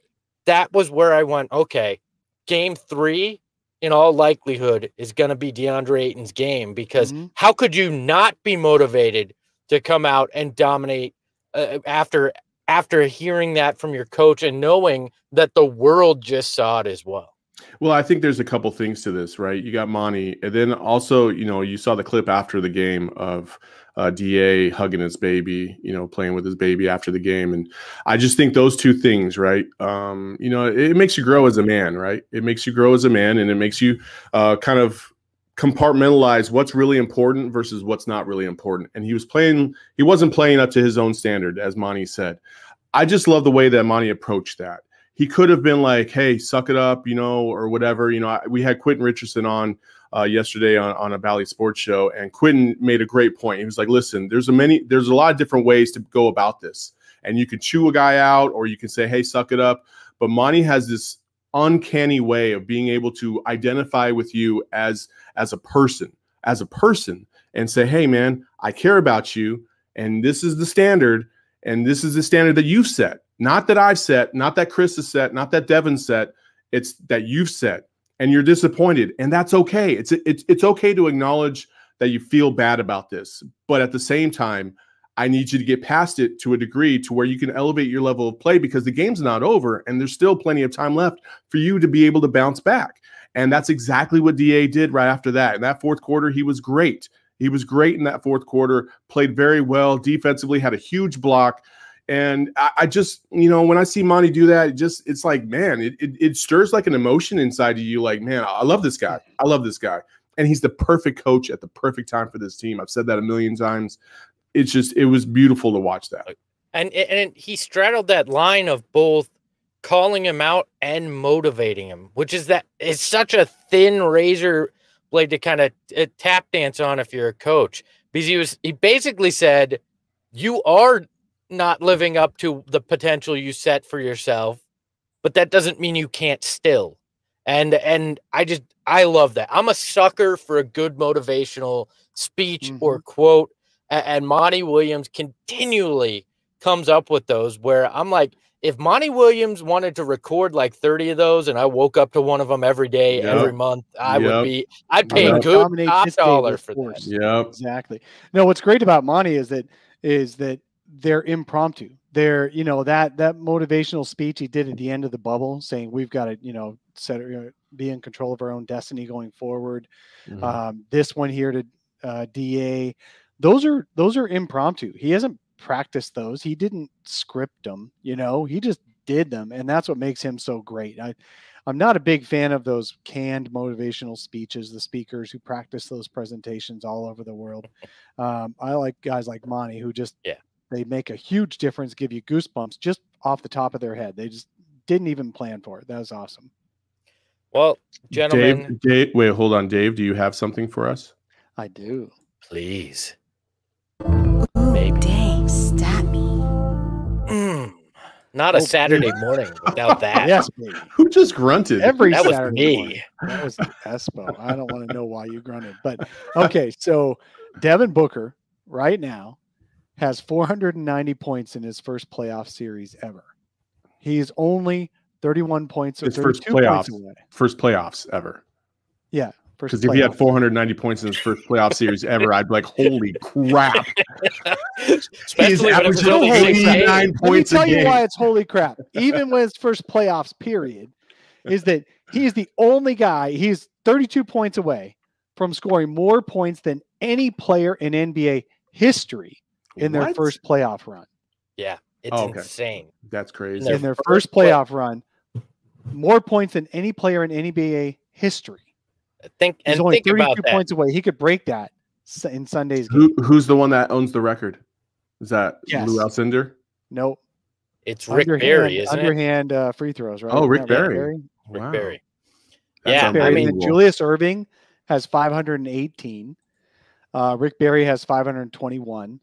that was where I went, okay, game three, in all likelihood, is going to be DeAndre Ayton's game because Mhm. how could you not be motivated to come out and dominate uh, after after hearing that from your coach and knowing that the world just saw it as well? Well, I think there's a couple things to this, right? You got Monty, and then also, you know, you saw the clip after the game of uh, Da hugging his baby, you know, playing with his baby after the game, and I just think those two things, right? Um, you know, it, it makes you grow as a man, right? It makes you grow as a man, and it makes you uh, kind of compartmentalize what's really important versus what's not really important. And he was playing, he wasn't playing up to his own standard, as Monty said. I just love the way that Monty approached that he could have been like, "Hey, suck it up," you know, or whatever. You know, I, we had Quentin Richardson on uh, yesterday on, on a Valley Sports Show, and Quentin made a great point. He was like, "Listen, there's a many, there's a lot of different ways to go about this, and you can chew a guy out, or you can say, "Hey, suck it up." But Monty has this uncanny way of being able to identify with you as as a person, as a person, and say, "Hey, man, I care about you, and this is the standard." And this is the standard that you've set, not that I've set, not that Chris has set, not that Devin set. It's that you've set, and you're disappointed, and that's okay. It's it's it's okay to acknowledge that you feel bad about this, but at the same time, I need you to get past it to a degree to where you can elevate your level of play because the game's not over, and there's still plenty of time left for you to be able to bounce back. And that's exactly what Da did right after that. In that fourth quarter, he was great. He was great in that fourth quarter, played very well defensively, had a huge block. And I, just, you know, when I see Monty do that, it just it's like, man, it, it, it stirs like an emotion inside of you. Like, man, I love this guy. I love this guy. And he's the perfect coach at the perfect time for this team. I've said that a million times. It's just, it was beautiful to watch that. And and he straddled that line of both calling him out and motivating him, which is that it's such a thin razor blade to kind of uh, tap dance on if you're a coach. Because he was he basically said, "You are not living up to the potential you set for yourself, but that doesn't mean you can't still." And and I just I love that. I'm a sucker for a good motivational speech or quote, a- and Monty Williams continually comes up with those where I'm like, if Monty Williams wanted to record like 30 of those and I woke up to one of them every day, Yep. every month, I Yep. would be, I'd pay Yep. good Dominate top dollar for force. that. Yep. Exactly. No, what's great about Monty is that is that they're impromptu. They're you know that that motivational speech he did at the end of the bubble, saying we've got to you know set you know, be in control of our own destiny going forward. Mhm. Um, this one here to uh, Da, those are those are impromptu. He hasn't practiced those. He didn't script them. You know, he just did them, and that's what makes him so great. I, I'm not a big fan of those canned motivational speeches. The speakers who practice those presentations all over the world. Um, I like guys like Monty who just Yeah. they make a huge difference, give you goosebumps just off the top of their head. They just didn't even plan for it. That was awesome. Well, gentlemen, Dave, Dave, wait, hold on, Dave. Do you have something for us? I do. Please. Ooh, Maybe. Dave, stat me. Mm, not a Oh, Saturday morning without that. Yes, baby. Who just grunted? Every That was Saturday me. morning. That was Espo. I don't want to know why you grunted, but okay. So Devin Booker right now has 490 points in his first playoff series ever. He's only 31 points or His first 32 points playoffs. away. First playoffs ever. Yeah, first Because if he had 490 points in his first playoff series ever, I'd be like, holy crap. Especially when it was averaging only Holy six crap. games. 89 Let me points a tell you why it's holy crap. Even when his first playoffs period, is that he's the only guy. He's 32 points away from scoring more points than any player in NBA history in their first playoff run. Yeah, it's Oh, okay. insane. That's crazy. Their in their first first play- playoff run, more points than any player in NBA history. Think He's and only think 32 about that. points away. He could break that in Sunday's game. Who, who's the one that owns the record? Is that Yes. Lou Alcindor? Nope. It's Rick underhand, Barry, isn't it? underhand uh, free throws, right? Oh, Rick that Barry. Rick Wow. Barry. That's Yeah, I mean- Julius Erving has 518. Uh, Rick Barry has 521.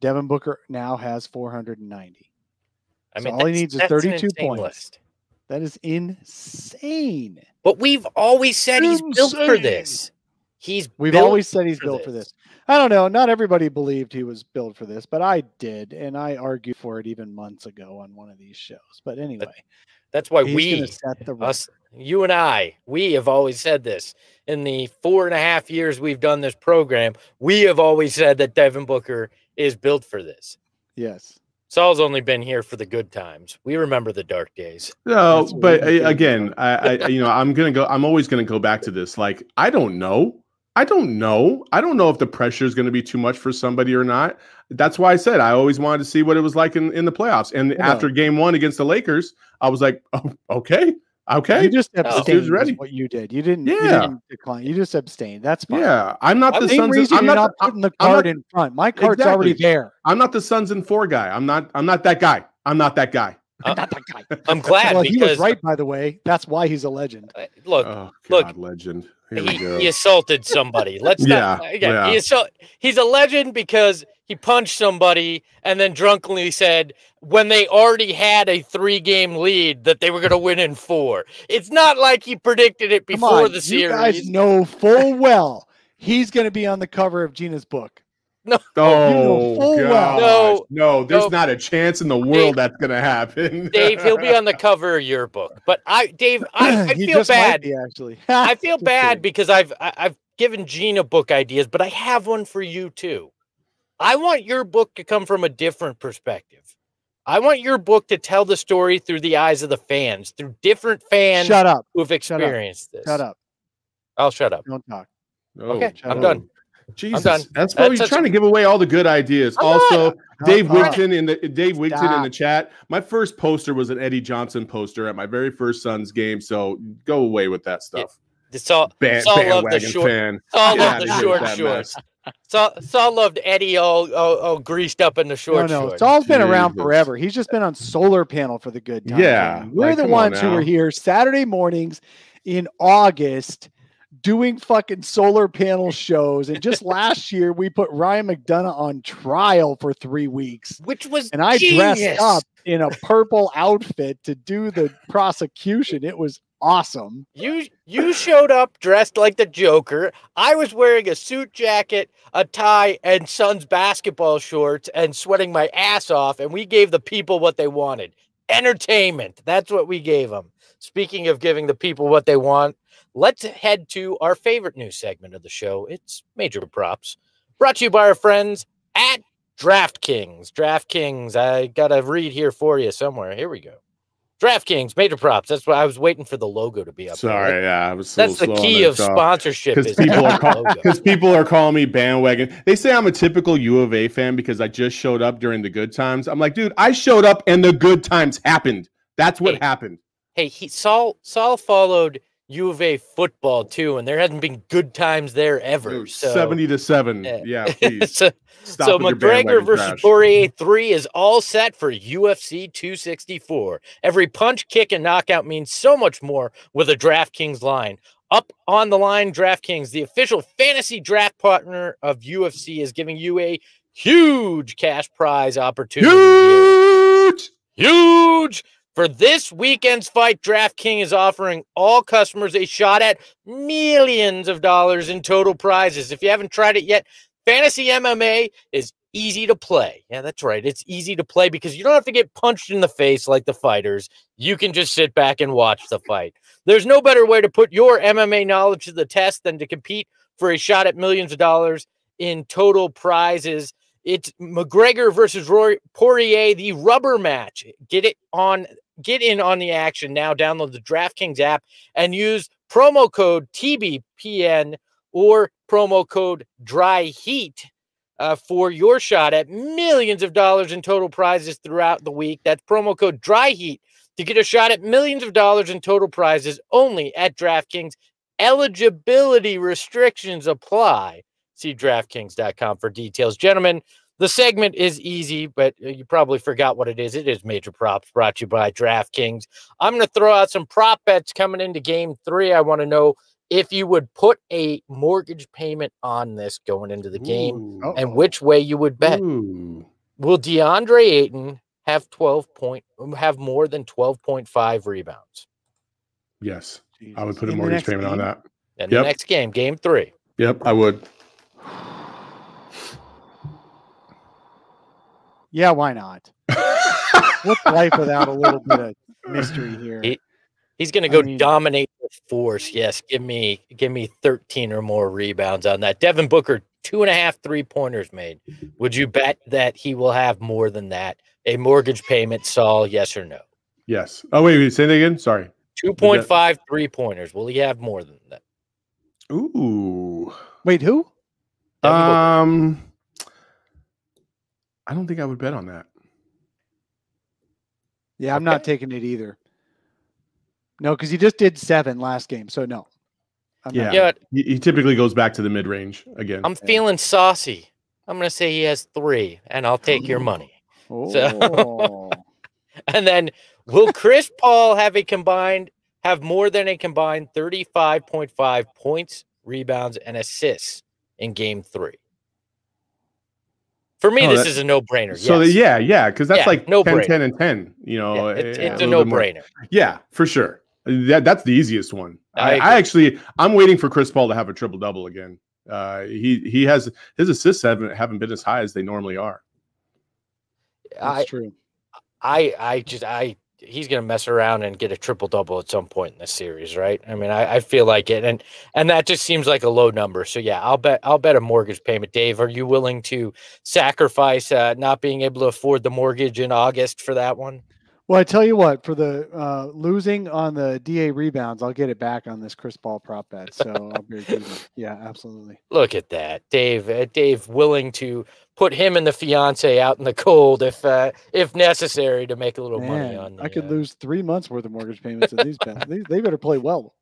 Devin Booker now has 490. I So mean, all he needs is 32 points. list. That is insane. But we've always said he's built for this. He's We've built always said he's for built for this. this. I don't know. Not everybody believed he was built for this, but I did, and I argued for it even months ago on one of these shows. But anyway, That's why we, set the us, you and I, we have always said this. In the four and a half years we've done this program, we have always said that Devin Booker is built for this. Yes. Saul's only been here for the good times. We remember the dark days. No, but we uh, again, I, I, you know, I'm gonna go. I'm always gonna go back to this. Like, I don't know. I don't know. I don't know if the pressure is going to be too much for somebody or not. That's why I said I always wanted to see what it was like in, in the playoffs. And I know. after Game One against the Lakers, I was like, oh, okay, okay, You just Oh. abstained. Is ready. what you did. You didn't. You Yeah. didn't decline. You just abstained. That's fine. yeah. I'm not the Same Suns. reason I'm you're not. not the- putting the card not- in front. My card's already there. I'm not the Suns and four guy. I'm not. I'm not that guy. I'm not that guy. Uh, Not that guy. I'm glad well, he because was right, by the way. That's why he's a legend. uh, look, Oh look, legend. Here we he, go. he assaulted somebody. Let's not. Yeah, Again, yeah. He assault, he's a legend because he punched somebody and then drunkenly said when they already had a three-game lead that they were going to win in four. It's not like he predicted it before on, the series. you guys know full well he's going to be on the cover of Gina's book. Oh know full well. No, no, there's no. not a chance in the world that's gonna happen. Dave, he'll be on the cover of your book. But I, Dave, I, I feel bad. be, actually. I feel bad kidding. because I've I- I've given Gina book ideas, but I have one for you too. I want your book to come from a different perspective. I want your book to tell the story through the eyes of the fans, through different fans Shut up. who've Shut up. experienced this. Shut up. I'll shut up. Don't talk. Oh, okay, I'm up. done. Jesus, done. That's That's why you're trying to give away all the good ideas. I'm also, not. Dave. Wigton in the Dave Wigton in the chat. My first poster was an Eddie Johnson poster at my very first Suns game. So go away with that stuff. It's all Ban- Saul loved the bandwagon short. fan. It's all loved outta the short shorts. mess. Saul, Saul loved Eddie all, all all greased up in the No, short no. shorts. Saul's been around forever. He's just been on solar panel for the good time. Yeah, Jamie. We're like, the come on ones who now. were here Saturday mornings in August doing fucking solar panel shows. And just last year, we put Ryan McDonough on trial for three weeks. which was And I genius. dressed up in a purple outfit to do the prosecution. It was awesome. You you showed up dressed like the Joker. I was wearing a suit jacket, a tie, and Suns basketball shorts and sweating my ass off, and we gave the people what they wanted. Entertainment. That's what we gave them. Speaking of giving the people what they want, let's head to our favorite news segment of the show. It's Major Props. Brought to you by our friends at DraftKings. DraftKings. I got to read here for you somewhere. Here we go. DraftKings, major props. That's why I was waiting for the logo to be up. there. Sorry, yeah, I was. That's the key of talk. sponsorship. because people are call, because people are calling me bandwagon. They say I'm a typical U of A fan because I just showed up during the good times. I'm like, dude, I showed up and the good times happened. That's what Hey. happened. Hey, he Saul Saul followed U of A football too, and there hasn't been good times there ever. So Seventy to seven. Yeah. Yeah, please so, so McGregor versus. Poirier three is all set for UFC 264. Every punch, kick, and knockout means so much more with a DraftKings line. Up on the line, DraftKings, the official fantasy draft partner of UFC, is giving you a huge cash prize opportunity. Huge. Huge. For this weekend's fight, DraftKings is offering all customers a shot at millions of dollars in total prizes. If you haven't tried it yet, Fantasy MMA is easy to play. Yeah, that's right. It's easy to play because you don't have to get punched in the face like the fighters. You can just sit back and watch the fight. There's no better way to put your MMA knowledge to the test than to compete for a shot at millions of dollars in total prizes. It's McGregor versus Roy Poirier, the rubber match. Get it on, get in on the action now. Download the DraftKings app and use promo code TBPN or promo code Dry Heat uh, for your shot at millions of dollars in total prizes throughout the week. That's promo code Dry Heat to get a shot at millions of dollars in total prizes only at DraftKings. Eligibility restrictions apply. See DraftKings.com for details. Gentlemen, the segment is easy, but uh, you probably forgot what it is. It is Major Props brought to you by DraftKings. I'm going to throw out some prop bets coming into game three. I want to know if you would put a mortgage payment on this going into the game Ooh. and which way you would bet. Ooh. Will DeAndre Ayton have 12 point have more than 12.5 rebounds Yes, Jesus. I would put a In the mortgage next payment on game? that. in the next game, game three? Yep, I would. Yeah, why not? What's life without a little bit of mystery here? He- He's going to I go mean- dominate with force. Yes, give me give me 13 or more rebounds on that. Devin Booker, two and a half three pointers made. Would you bet that he will have more than that? A mortgage payment, Saul, yes or no? Yes. Oh wait, wait say that again. Sorry. Two point five three pointers. Will he have more than that? Ooh. Wait, who? Devin Um, I don't think I would bet on that. Yeah, I'm not taking it either. No, because he just did seven last game, so no. I'm Yeah. not. Yeah, He, he typically goes back to the mid range again. I'm feeling saucy. I'm going to say he has three, and I'll take your money. Oh. And then will Chris Paul have a combined have more than a combined 35.5 points, rebounds, and assists in game three? For me, Oh, this that- is a no-brainer. so yes. yeah, yeah, because that's Yeah, like no 10, brainer. 10, and 10. You know, Yeah, it's, it's a little bit more. no-brainer. Yeah, for sure. That that's the easiest one. I I, I actually I'm waiting for Chris Paul to have a triple double again. Uh, he he has his assists haven't haven't been as high as they normally are. That's I, true. I, I just, I, he's going to mess around and get a triple double at some point in the series, right? I mean, I, I feel like it, and and that just seems like a low number. So yeah, I'll bet, I'll bet a mortgage payment. Dave, are you willing to sacrifice uh, not being able to afford the mortgage in August for that one? Well, I tell you what, for the uh, losing on the DA rebounds, I'll get it back on this Chris Paul prop bet. So I'll be. Yeah, absolutely. Look at that, Dave. Uh, Dave willing to put him and the fiance out in the cold if uh, if necessary to make a little money on. The, I could uh, lose three months worth of mortgage payments at these bets. They, they better play well.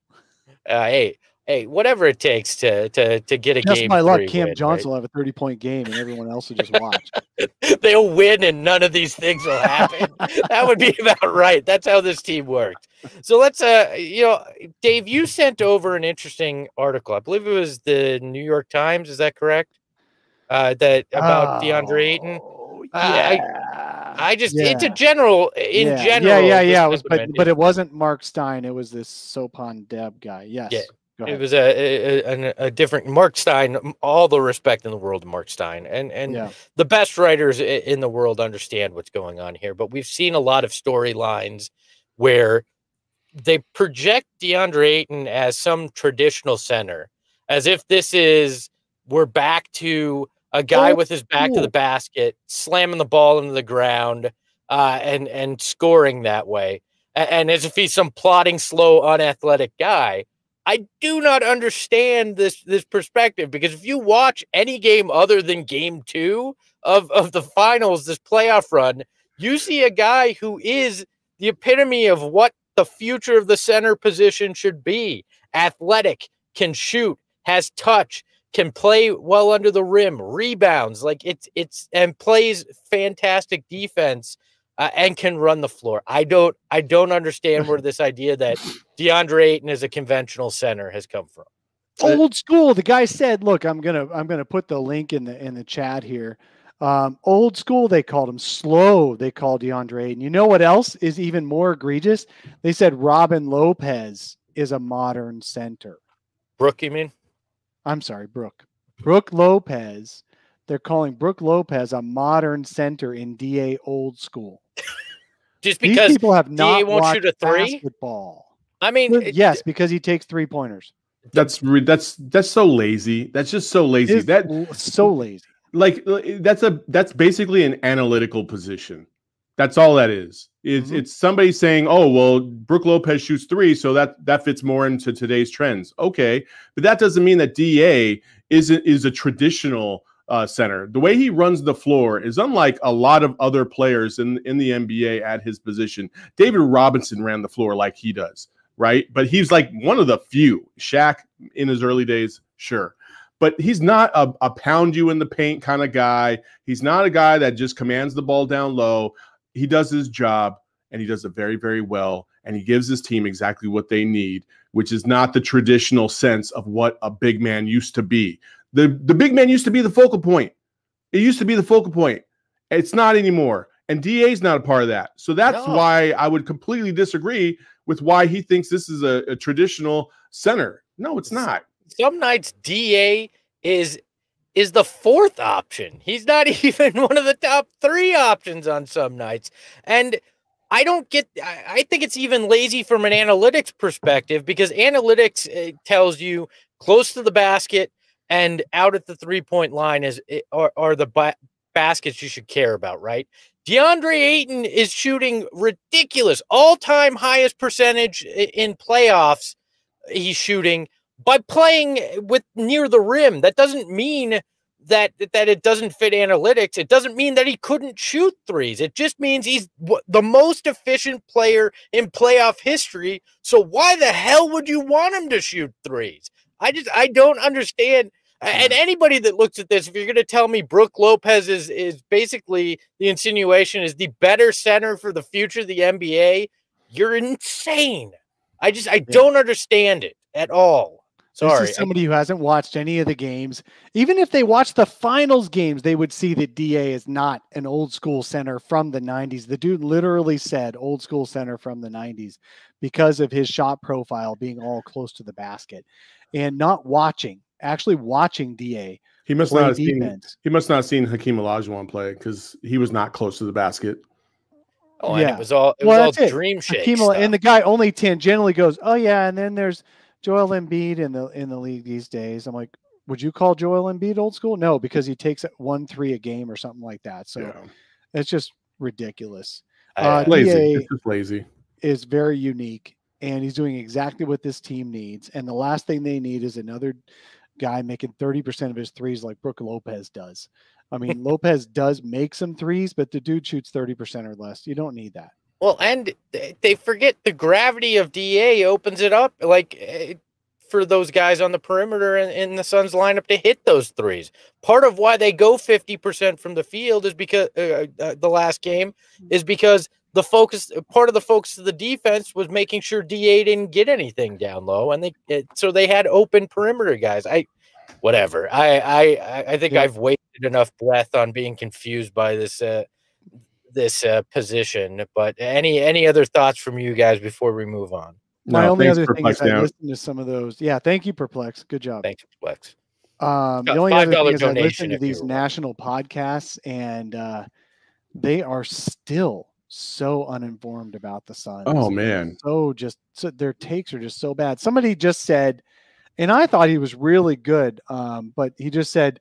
uh, hey, hey, whatever it takes to to to get a Just game. my luck, Cam win, Johnson will have a 30 point game and everyone else will just watch. They'll win, and none of these things will happen. that would be about right. That's how this team worked. So let's, uh, you know, Dave, you sent over an interesting article. I believe it was the New York Times. Is that correct? Uh, that about DeAndre Ayton. Oh, I- yeah. I just, it's a general, in yeah, general. Yeah, yeah, yeah. It was, but, but it wasn't Mark Stein. It was this Sopan Deb guy. Yes. Yeah, It was a, a, a, a different Mark Stein. All the respect in the world to Mark Stein, and and yeah. the best writers in the world understand what's going on here. But we've seen a lot of storylines where they project DeAndre Ayton as some traditional center, as if this is we're back to a guy Oh, with his back to the basket, slamming the ball into the ground, uh, and and scoring that way, A- and as if he's some plodding, slow, unathletic guy. I do not understand this this perspective because if you watch any game other than game two of, of the finals, this playoff run, you see a guy who is the epitome of what the future of the center position should be. Athletic, can shoot, has touch, can play well under the rim, rebounds, like it's it's and plays fantastic defense. uh, and can run the floor. I don't I don't understand where this idea that DeAndre Ayton is a conventional center has come from. Old school. The guy said, "Look, I'm gonna I'm gonna put the link in the in the chat here." Um, old school, they called him slow. They called DeAndre Ayton. You know what else is even more egregious? They said Robin Lopez is a modern center. Brook, you mean? I'm sorry, Brook. Brook Lopez. They're calling Brook Lopez a modern center in DA old school. Just because These because people have DA not won't watched shoot a three? basketball. I mean, Well, it- yes, because he takes three pointers. That's re- that's that's so lazy. That's just so lazy. It's That so lazy. like that's a that's basically an analytical position. That's all that is. It's Mhm. it's somebody saying, "Oh, well, Brook Lopez shoots three, so that that fits more into today's trends." Okay, but that doesn't mean that Da is a, is a traditional uh, center. The way he runs the floor is unlike a lot of other players in in the NBA at his position. David Robinson ran the floor like he does, right? But he's like one of the few. Shaq in his early days, sure but he's not a, a pound you in the paint kind of guy. He's not a guy that just commands the ball down low. He does his job and he does it very, very well. And he gives his team exactly what they need, which is not the traditional sense of what a big man used to be. The, the big man used to be the focal point. It used to be the focal point. It's not anymore. And DA's not a part of that. So that's No. why I would completely disagree with why he thinks this is a, a traditional center. No, it's not. some nights DA is is the fourth option. He's not even one of the top three options on some nights. And I don't get I, think it's even lazy from an analytics perspective because analytics uh, tells you close to the basket and out at the three point line is i- are, are the ba- baskets you should care about, right? DeAndre Ayton is shooting ridiculous, all time highest percentage in playoffs. He's shooting by playing with near the rim. That doesn't mean that that it doesn't fit analytics. It doesn't mean that he couldn't shoot threes. It just means he's the most efficient player in playoff history. So why the hell would you want him to shoot threes? I just I don't understand. Hmm. And anybody that looks at this, if you're going to tell me Brook Lopez is is basically the insinuation is the better center for the future of the NBA, you're insane. I just I don't understand it at all. Sorry. This is somebody who hasn't watched any of the games. Even if they watch the finals games, they would see that DA is not an old school center from the 90s. The dude literally said old school center from the 90s because of his shot profile being all close to the basket and not watching, actually watching DA He must not have seen defense. He must not have seen Hakeem Olajuwon play because he was not close to the basket. Oh, and Yeah. it was all it Well, was that's all it. dream shake. Hakeem and the guy only tangentially goes, "Oh yeah," and then there's Joel Embiid in the in the league these days. I'm like, would you call Joel Embiid old school? No, because he takes one three a game or something like that. So Yeah. it's just ridiculous. Uh, Lazy. It's just lazy. is very unique, and he's doing exactly what this team needs. And the last thing they need is another guy making 30% of his threes like Brook Lopez does. I mean, Lopez does make some threes, but the dude shoots 30% or less. You don't need that. Well, and they forget the gravity of DA opens it up like eh, for those guys on the perimeter in, in the Suns lineup to hit those threes. Part of why they go 50% from the field is because uh, uh, the last game is because the focus part of the focus of the defense was making sure DA didn't get anything down low and they it, so they had open perimeter guys. I whatever. I I I- I think Yeah. I've wasted enough breath on being confused by this uh this uh, position. But any any other thoughts from you guys before we move on? My No, only other for thing is I flexing listened to some of those. Yeah, thank you, Perplex. Good job. Thanks, Flex. Um, the only other $5 thing is I donation listen to these want. national podcasts, and uh, they are still so uninformed about the Suns. Oh man. so just so their takes are just so bad. Somebody just said, and I thought he was really good, um, but he just said,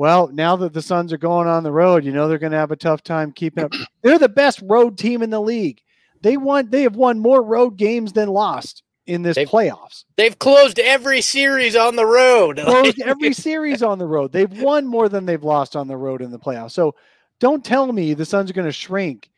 "Well, now that the Suns are going on the road, you know they're going to have a tough time keeping up. They're the best road team in the league. They won. They have won more road games than lost in this They've- playoffs. They've closed every series on the road. Closed every series on the road. They've won more than they've lost on the road in the playoffs. So don't tell me the Suns are going to shrink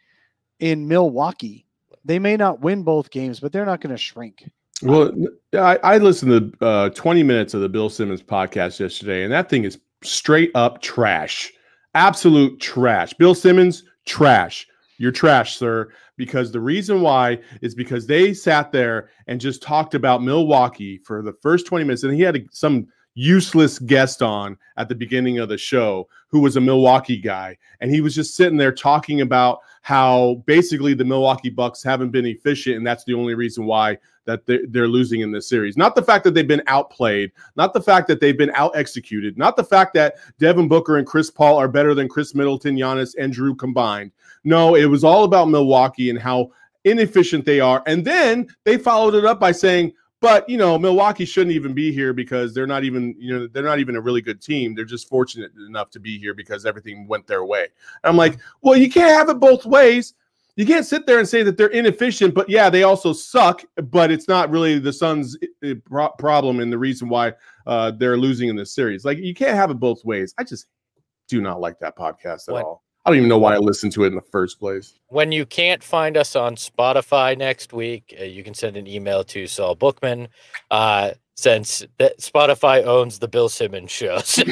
in Milwaukee. They may not win both games, but they're not going to shrink. Well, I, I listened to uh, 20 minutes of the Bill Simmons podcast yesterday, and that thing is straight up trash. Absolute trash. Bill Simmons, trash. You're trash, sir. Because the reason why is because they sat there and just talked about Milwaukee for the first 20 minutes. And he had a, some useless guest on at the beginning of the show who was a Milwaukee guy. And he was just sitting there talking about how basically the Milwaukee Bucks haven't been efficient. And that's the only reason why that they're, losing in this series. Not the fact that they've been outplayed, not the fact that they've been out executed, not the fact that Devin Booker and Chris Paul are better than Khris Middleton, Giannis, and Jrue combined. No, it was all about Milwaukee and how inefficient they are. And then they followed it up by saying, but you know, Milwaukee shouldn't even be here because they're not even, you know, they're not even a really good team. They're just fortunate enough to be here because everything went their way. And I'm like, well, you can't have it both ways. You can't sit there and say that they're inefficient, but yeah, they also suck. But it's not really the Suns' eh, problem and the reason why uh, they're losing in this series. Like you can't have it both ways. I just do not like that podcast at What? all. I don't even know why I listened to it in the first place. When you can't find us on Spotify next week, uh, you can send an email to Saul Bookman. Uh, since that Spotify owns the Bill Simmons show, So-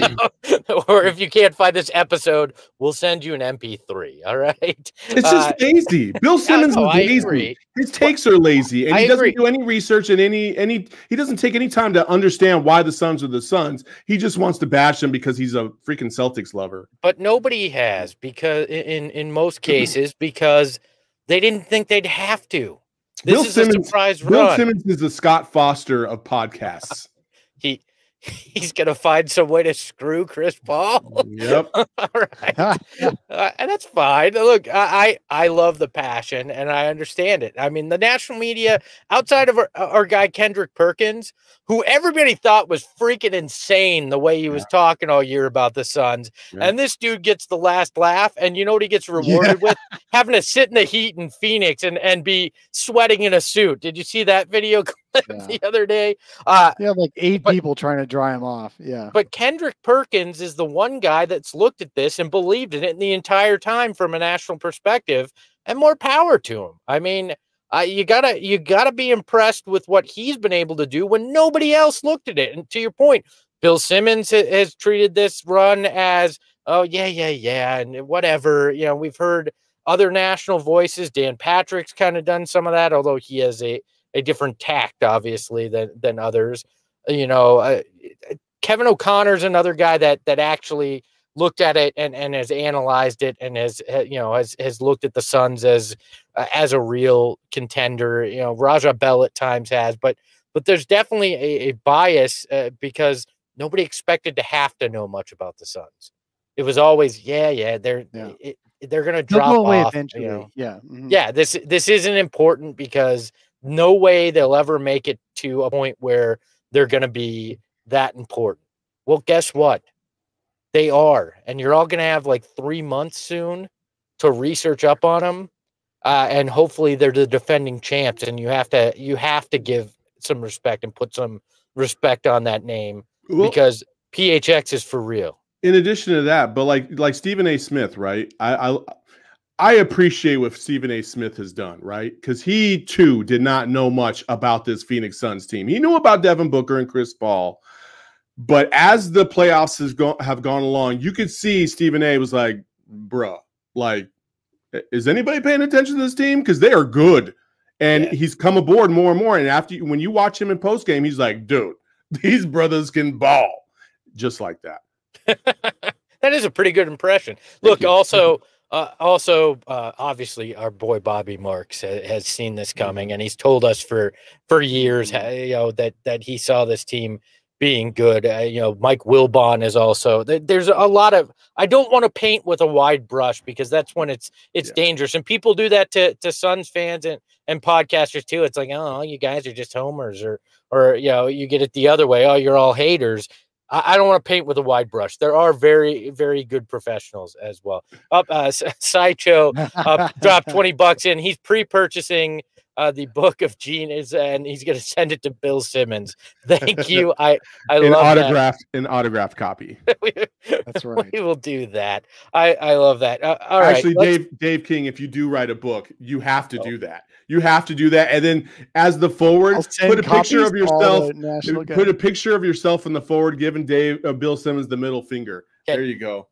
or if you can't find this episode, we'll send you an MP3. All right. It's just Uh, lazy. Bill Simmons no, is lazy. His takes are lazy, and I he doesn't agree. do any research and any any. He doesn't take any time to understand why the Suns are the Suns. He just wants to bash them because he's a freaking Celtics lover. but nobody has because in in most cases because they didn't think they'd have to. This Bill is Simmons- a surprise Bill run. Simmons is the Scott Foster of podcasts. He he's gonna find some way to screw Chris Paul. yep. All right, uh, and that's fine. Look, I, I I love the passion and I understand it. I mean, the national media outside of our, our guy Kendrick Perkins, who everybody thought was freaking insane the way he was talking all year about the Suns, Yeah. and this dude gets the last laugh, and you know what he gets rewarded with? Having to sit in the heat in Phoenix and and be sweating in a suit. Did you see that video clip Yeah. the other day? Uh, Yeah, like eight But- people trying to dry him off. Yeah. but Kendrick Perkins is the one guy that's looked at this and believed in it the entire time from a national perspective, and more power to him. I mean, uh, you gotta you gotta be impressed with what he's been able to do when nobody else looked at it. And to your point, Bill Simmons ha- has treated this run as, oh yeah, yeah, yeah, and whatever. You know, we've heard other national voices. Dan Patrick's kind of done some of that, although he has a a different tact, obviously, than than others. You know, uh, Kevin O'Connor's another guy that that actually looked at it and, and has analyzed it and has you know has has looked at the Suns as uh, as a real contender. You know, Raja Bell at times has, but but there's definitely a, a bias uh, because nobody expected to have to know much about the Suns. It was always yeah yeah they're Yeah. It, they're gonna drop go away off. eventually. You know? Yeah. mhm. yeah this this isn't important because no way they'll ever make it to a point where they're going to be that important well guess what they are and you're all going to have like three months soon to research up on them uh, and hopefully they're the defending champs and you have to you have to give some respect and put some respect on that name Well, because phx is for real in addition to that, but like like Stephen A. Smith, right? I I, I appreciate what Stephen A. Smith has done, right? Because he too did not know much about this Phoenix Suns team. He knew about Devin Booker and Chris Paul, but as the playoffs has gone have gone along, you could see Stephen A. was like, "Bruh, like, is anybody paying attention to this team? Because they are good." And Yeah. he's come aboard more and more. And after you, when you watch him in post game, he's like, "Dude, these brothers can ball," just like that. that is a pretty good impression. Look, also, uh, also, uh, obviously, our boy Bobby Marks ha- has seen this Mm-hmm. coming, and he's told us for for years, you know, that that he saw this team being good. Uh, you know, Mike Wilbon is also. There's a lot of. I don't want to paint with a wide brush because that's when it's it's Yeah. dangerous, and people do that to to Suns fans and and podcasters too. It's like, oh, you guys are just homers, or or you know, you get it the other way. Oh, you're all haters. I, I don't want to paint with a wide brush. There are very, very good professionals as well. Up, uh, Sideshow uh, dropped 20 bucks in. He's pre-purchasing uh, the book of genius and he's going to send it to Bill Simmons. Thank you. I, I an love that. autographed an autographed copy. We- That's right. We will do that. I, I love that. Uh, all right. Actually, let's- Dave Dave King, if you do write a book, you have to do that. You have to do that, and then as the forward, put a picture of yourself. Put a picture of yourself in the forward, giving Dave uh, Bill Simmons the middle finger. Okay. There you go.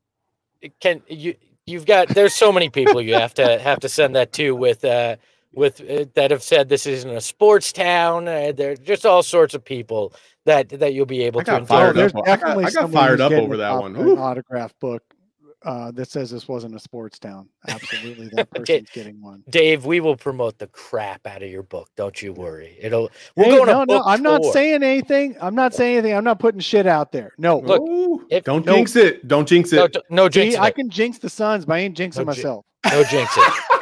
can you you've got there's so many people you have to have to send that to with uh with uh, that have said this isn't a sports town. Uh, there's just all sorts of people that that you'll be able I to got fired there's up. I got- I got fired up over that one. An autograph book uh, that says this wasn't a sports town. Absolutely, that Okay. person's getting one. Dave, we will promote the crap out of your book. Don't you worry. It'll we're Hey, going to no, no, I'm not four. saying anything. I'm not saying anything. I'm not putting shit out there. No, Look, Ooh, if- don't no- jinx it. Don't jinx it. d- no See, jinx I can jinx the Suns, but I ain't jinxing No myself. No jinx it.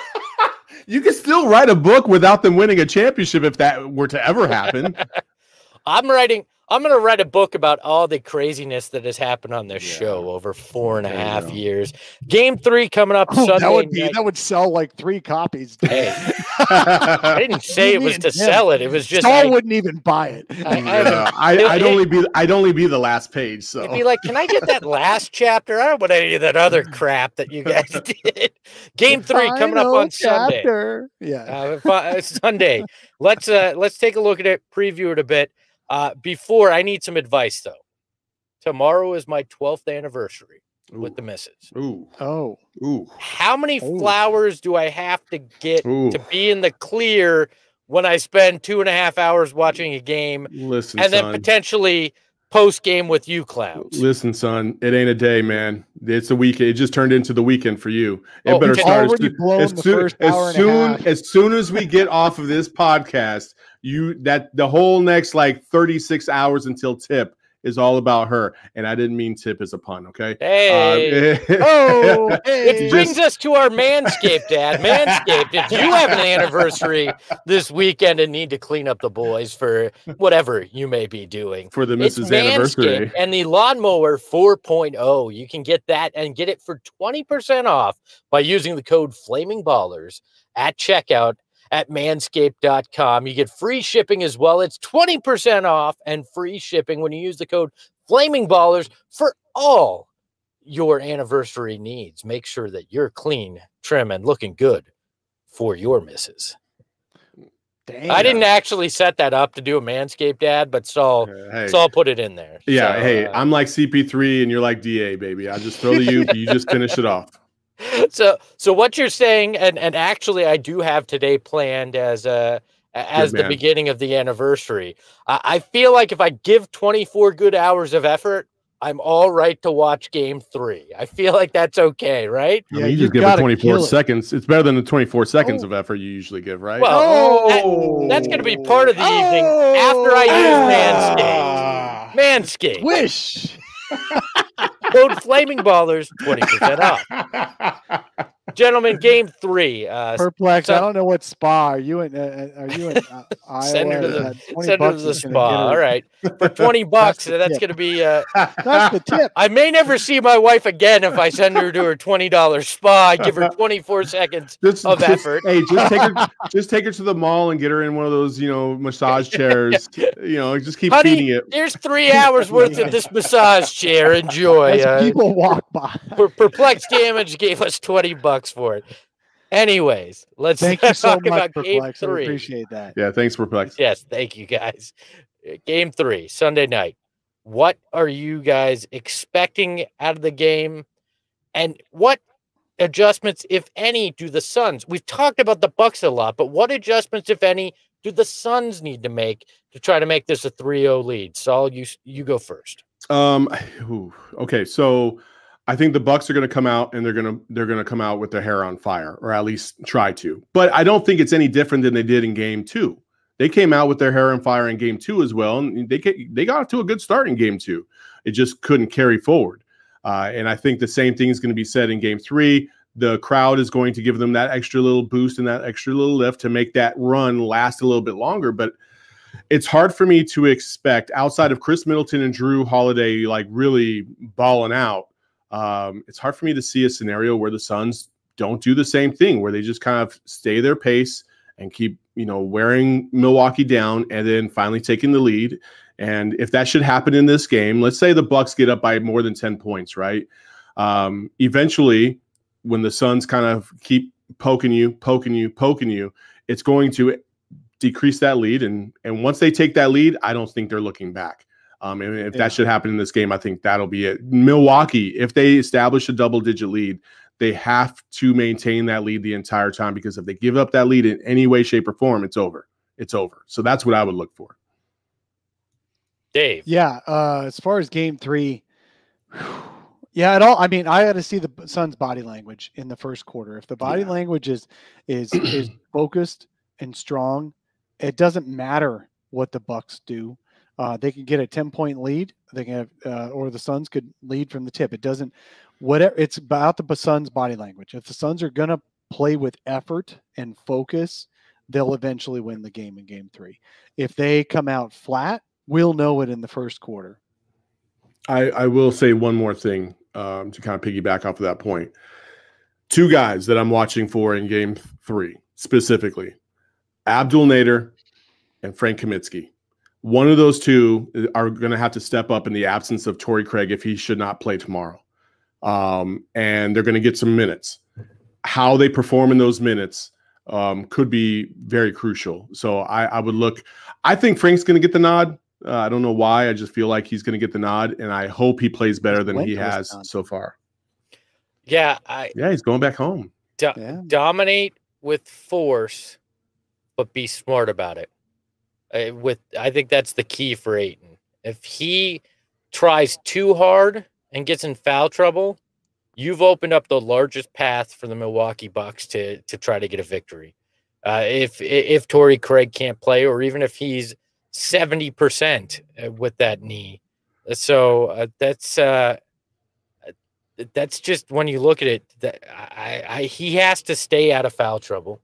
you can still write a book without them winning a championship if that were to ever happen. I'm writing. I'm going to write a book about all the craziness that has happened on this Yeah. show over four and a half and a There you half go. years. Game three coming up Oh, Sunday. that would be night. that would sell like three copies. Hey, I didn't say it was to him. sell it. It was just Saul I, wouldn't even buy it. I, yeah. I, I'd it- only be I'd only be the last page. So You'd be like, "Can I get that last chapter? I don't want any of that other crap that you guys did." Game three coming up Final on Sunday. Yeah. Uh, uh, Sunday. Let's uh let's take a look at it, preview it a bit. Uh, before I need some advice though. Tomorrow is my 12th anniversary with the misses. ooh, oh, ooh, How many Ooh. flowers do I have to get Ooh. to be in the clear when I spend two and a half hours watching a game listen, and then son. potentially post game with you clowns? Listen, son, it ain't a day, man. It's a weekend. It just turned into the weekend for you. It Oh, better start as soon- as soon, as hour and a soon as soon as we get off of this podcast. You that the whole next like 36 hours until tip is all about her. And I didn't mean tip as a pun, okay? Hey. Uh, oh, It hey. brings us to our Manscaped ad. Manscaped, if you have an anniversary this weekend and need to clean up the boys for whatever you may be doing, for the Mrs. Anniversary. And the Lawnmower 4.0. You can get that and get it for 20% off by using the code Flaming Ballers at checkout at manscaped.com. You get free shipping as well. It's 20% off and free shipping when you use the code Flaming Ballers for all your anniversary needs. Make sure that you're clean, trim, and looking good for your misses. Damn. I didn't actually set that up to do a Manscaped ad, but Saul, Uh, hey. Saul put it in there. Yeah, So, hey, uh, I'm like CP3 and you're like DA, baby. I just throw the you, you just finish it off. So so what you're saying and and actually i do have today planned as a as the man. beginning of the anniversary I, I feel like if i give 24 good hours of effort i'm all right to watch game three i feel like that's okay right I Yeah, mean, you you just give it 24 kill it. seconds. It's better than the 24 seconds Oh. of effort you usually give, right? well that- that's going to be oh. part of the evening after i use oh. manscaped ah. manscaped Wish. code flaming ballers 20% off gentlemen game three uh Perplexed. so- I don't know what spa. Are you in? Uh, are you in uh, Iowa? Send her to the- Uh, 20 send her to the spa all right for 20 bucks the that's going to be uh That's the tip. I may never see my wife again if I send her to her twenty dollars spa. I give her twenty four seconds. just, of just- effort. Hey, just take her, just take her to the mall and get her in one of those, you know, massage chairs. you know, just keep Honey, feeding it. Here's three hours worth of this massage chair. Enjoy. As Uh, people walk by. Per- Perplex Damage gave us twenty bucks for it. Anyways, let's Thank you so talk much, about game Perplex. I three. appreciate that. Yeah, thanks, Perplex. Yes, thank you guys. Uh, Game three, Sunday night. What are you guys expecting out of the game? And what adjustments, if any, do the Suns? We've talked about the Bucks a lot, but what adjustments, if any, do the Suns need to make to try to make this a 3-0 lead? Saul, you s- you go first. Um, ooh, okay, so I think the Bucks are going to come out and they're going to they're going to come out with their hair on fire, or at least try to. But I don't think it's any different than they did in Game Two. They came out with their hair on fire in Game Two as well, and they they got to a good start in Game Two. It just couldn't carry forward. Uh, and I think the same thing is going to be said in Game Three. The crowd is going to give them that extra little boost and that extra little lift to make that run last a little bit longer. But it's hard for me to expect outside of Khris Middleton and Jrue Holiday like really balling out. Um, it's hard for me to see a scenario where the Suns don't do the same thing, where they just kind of stay their pace and keep, you know, wearing Milwaukee down and then finally taking the lead. And if that should happen in this game, let's say the Bucks get up by more than 10 points, right? Um, eventually, when the Suns kind of keep poking you, poking you, poking you, it's going to decrease that lead. And and once they take that lead, I don't think they're looking back. Um, and if Yeah. that should happen in this game, I think that'll be it. Milwaukee, if they establish a double digit lead, they have to maintain that lead the entire time because if they give up that lead in any way, shape, or form, it's over. It's over. So that's what I would look for. Dave. Yeah. Uh, as far as game three, yeah, at all. I mean, I got to see the Suns' body language in the first quarter. If the body Yeah. language is is is focused and strong, it doesn't matter what the Bucks do. Uh, they could get a ten point lead. They can have, uh, or the Suns could lead from the tip. It doesn't. Whatever. It's about the Suns' body language. If the Suns are gonna play with effort and focus, they'll eventually win the game in game three. If they come out flat, we'll know it in the first quarter. I, I will say one more thing um, to kind of piggyback off of that point. Two guys that I'm watching for in game three specifically Abdel Nader and Frank Kaminsky. One of those two are going to have to step up in the absence of Torrey Craig if he should not play tomorrow. Um, and they're going to get some minutes. How they perform in those minutes um, could be very crucial. So I, I would look. I think Frank's going to get the nod. Uh, I don't know why. I just feel like he's going to get the nod, and I hope he plays better than he has Wisconsin. so far. Yeah, I Yeah, he's going back home. do- Yeah. dominate with force, but be smart about it. Uh, with I think that's the key for Ayton. If he tries too hard and gets in foul trouble, you've opened up the largest path for the Milwaukee Bucks to to try to get a victory. Uh, if if Torrey Craig can't play, or even if he's seventy percent uh, with that knee, so uh, that's uh, that's just when you look at it. That I, I he has to stay out of foul trouble,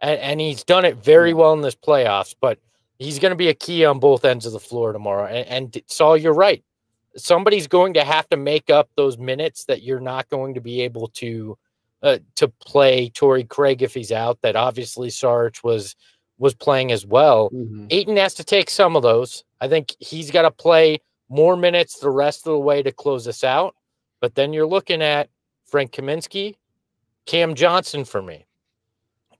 and, and he's done it very well in this playoffs. But he's going to be a key on both ends of the floor tomorrow. And, and Saul, you're right. Somebody's going to have to make up those minutes that you're not going to be able to uh, to play Torrey Craig if he's out. That obviously Sarge was was playing as well. Ayton has to take some of those. I think he's got to play more minutes the rest of the way to close us out. But then you're looking at Frank Kaminsky, Cam Johnson for me.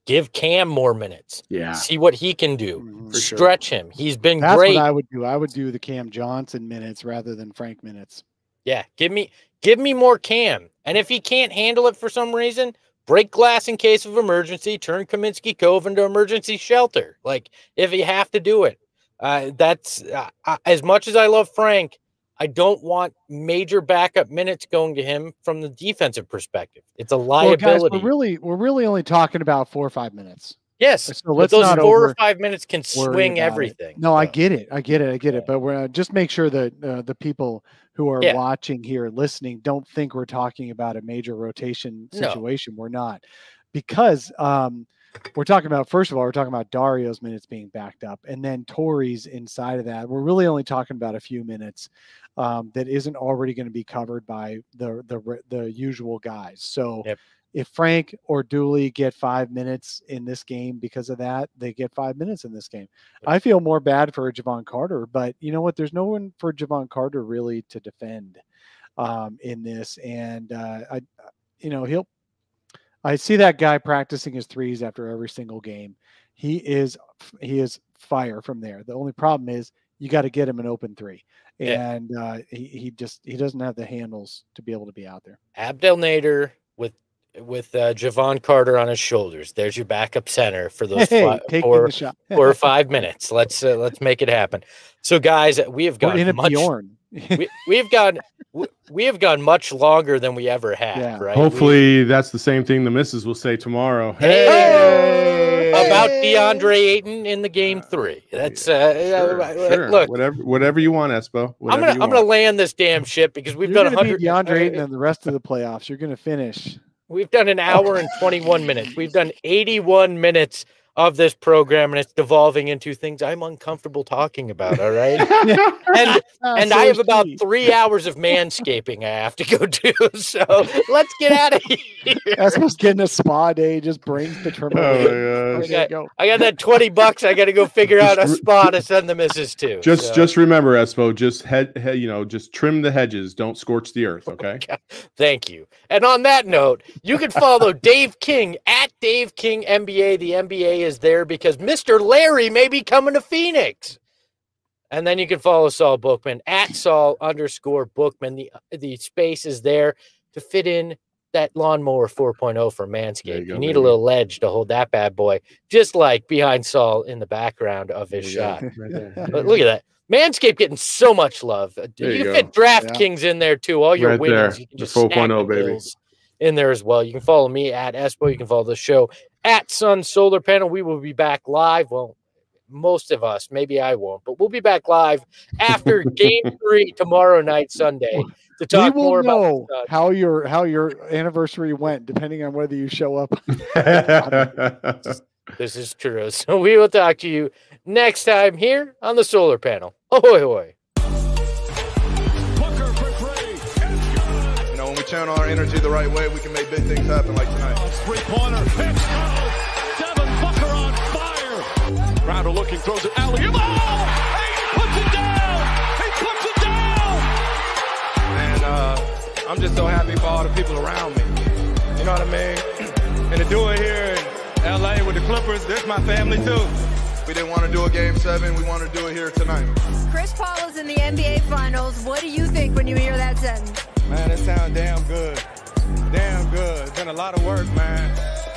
Give Cam more minutes. Yeah. See what he can do. Mhm. For sure. Stretch him. He's been great. That's great. what I would do. I would do the Cam Johnson minutes rather than Frank minutes. Yeah, give me give me more Cam. And if he can't handle it for some reason, break glass in case of emergency, turn Kaminsky Cove into emergency shelter. Like if you have to do it. Uh, that's uh, uh, as much as I love Frank, I don't want major backup minutes going to him from the defensive perspective. It's a Well, guys, we're really we're really only talking about four or five minutes. yes, so but those four or five minutes can swing about it. everything. No, I get it. I get it. I get it. But we're uh, just make sure that uh, the people who are Yeah. watching here listening don't think we're talking about a major rotation No. situation. We're not, because um, we're talking about first of all, we're talking about Dario's minutes being backed up, and then Torrey's inside of that. We're really only talking about a few minutes um, that isn't already going to be covered by the the the usual guys. So. Yep. If Frank or Dooley get five minutes in this game because of that, they get five minutes in this game. I feel more bad for Jevon Carter, but you know what? There's no one for Jevon Carter really to defend um, in this, and uh, I, you know, he'll. I see that guy practicing his threes after every single game. He is he is fire from there. The only problem is you got to get him an open three, Yeah. and uh, he he just he doesn't have the handles to be able to be out there. Abdel Nader with with uh, Jevon Carter on his shoulders. There's your backup center for those Hey, fi- four, four or five minutes. Let's uh, let's make it happen. So, guys, we have We're in gone a much. Bjorn. We, we have gone we, we have gone much longer than we ever have. Yeah. Right? We- Hopefully, that's the same thing the missus will say tomorrow. Hey! about DeAndre Ayton in the game three. That's uh, Sure, uh, sure. look. whatever, whatever you want, Espo. I'm gonna I'm gonna land this damn ship because we've You're done going to be 100 DeAndre uh, Ayton in the rest of the playoffs. You're going to finish. We've done an hour and 21 minutes. We've done 81 minutes of this program, and it's devolving into things I'm uncomfortable talking about. All right. And oh, and I have about three hours of manscaping I have to go do. So let's get out of here. That's what's getting a spa day. Just brings the trim. Oh, away. my There go. I got that 20 bucks. I got to go figure out a Just- spot to send the missus to. Just, So, just remember, Espo. Just head, head, you know, just trim the hedges. Don't scorch the earth. Oh, okay. thank you. And on that note, you can follow Dave King at Dave King NBA. The NBA is there because Mr. Larry may be coming to Phoenix. And then you can follow Saul Bookman at Saul underscore Bookman. The the space is there to fit in that lawnmower 4.0 for Manscaped. you You, go, need baby. a little ledge to hold that bad boy, just like behind Saul in the background of his shot. But look at that. Manscaped getting so much love. There you you fit DraftKings in there too. All your Right winnings. there. You can just stack 4.0, the baby. in there as well. You can follow me at Espo. You can follow the show at Sun Solar Panel. We will be back live. Well, most of us, maybe I won't, but we'll be back live after game three tomorrow night, Sunday, to We talk will more about know Suns. how your how your anniversary went, depending on whether you show up. This is true. So we will talk to you next time here on the solar panel. Ahoy, hoy. Channel our energy the right way, we can make big things happen like tonight. Three pointer. Hits. Oh, Devin Booker on fire. Crowder looking, throws it alley. Oh! He puts it down. He puts it down. And uh, I'm just so happy for all the people around me. You know what I mean? and to do it here in LA with the Clippers, that's my family too. We didn't want to do a game seven. We want to do it here tonight. Chris Paul is in the NBA Finals. What do you think when you hear that sentence? Man, it sounds damn good. Damn good. It's been a lot of work, man.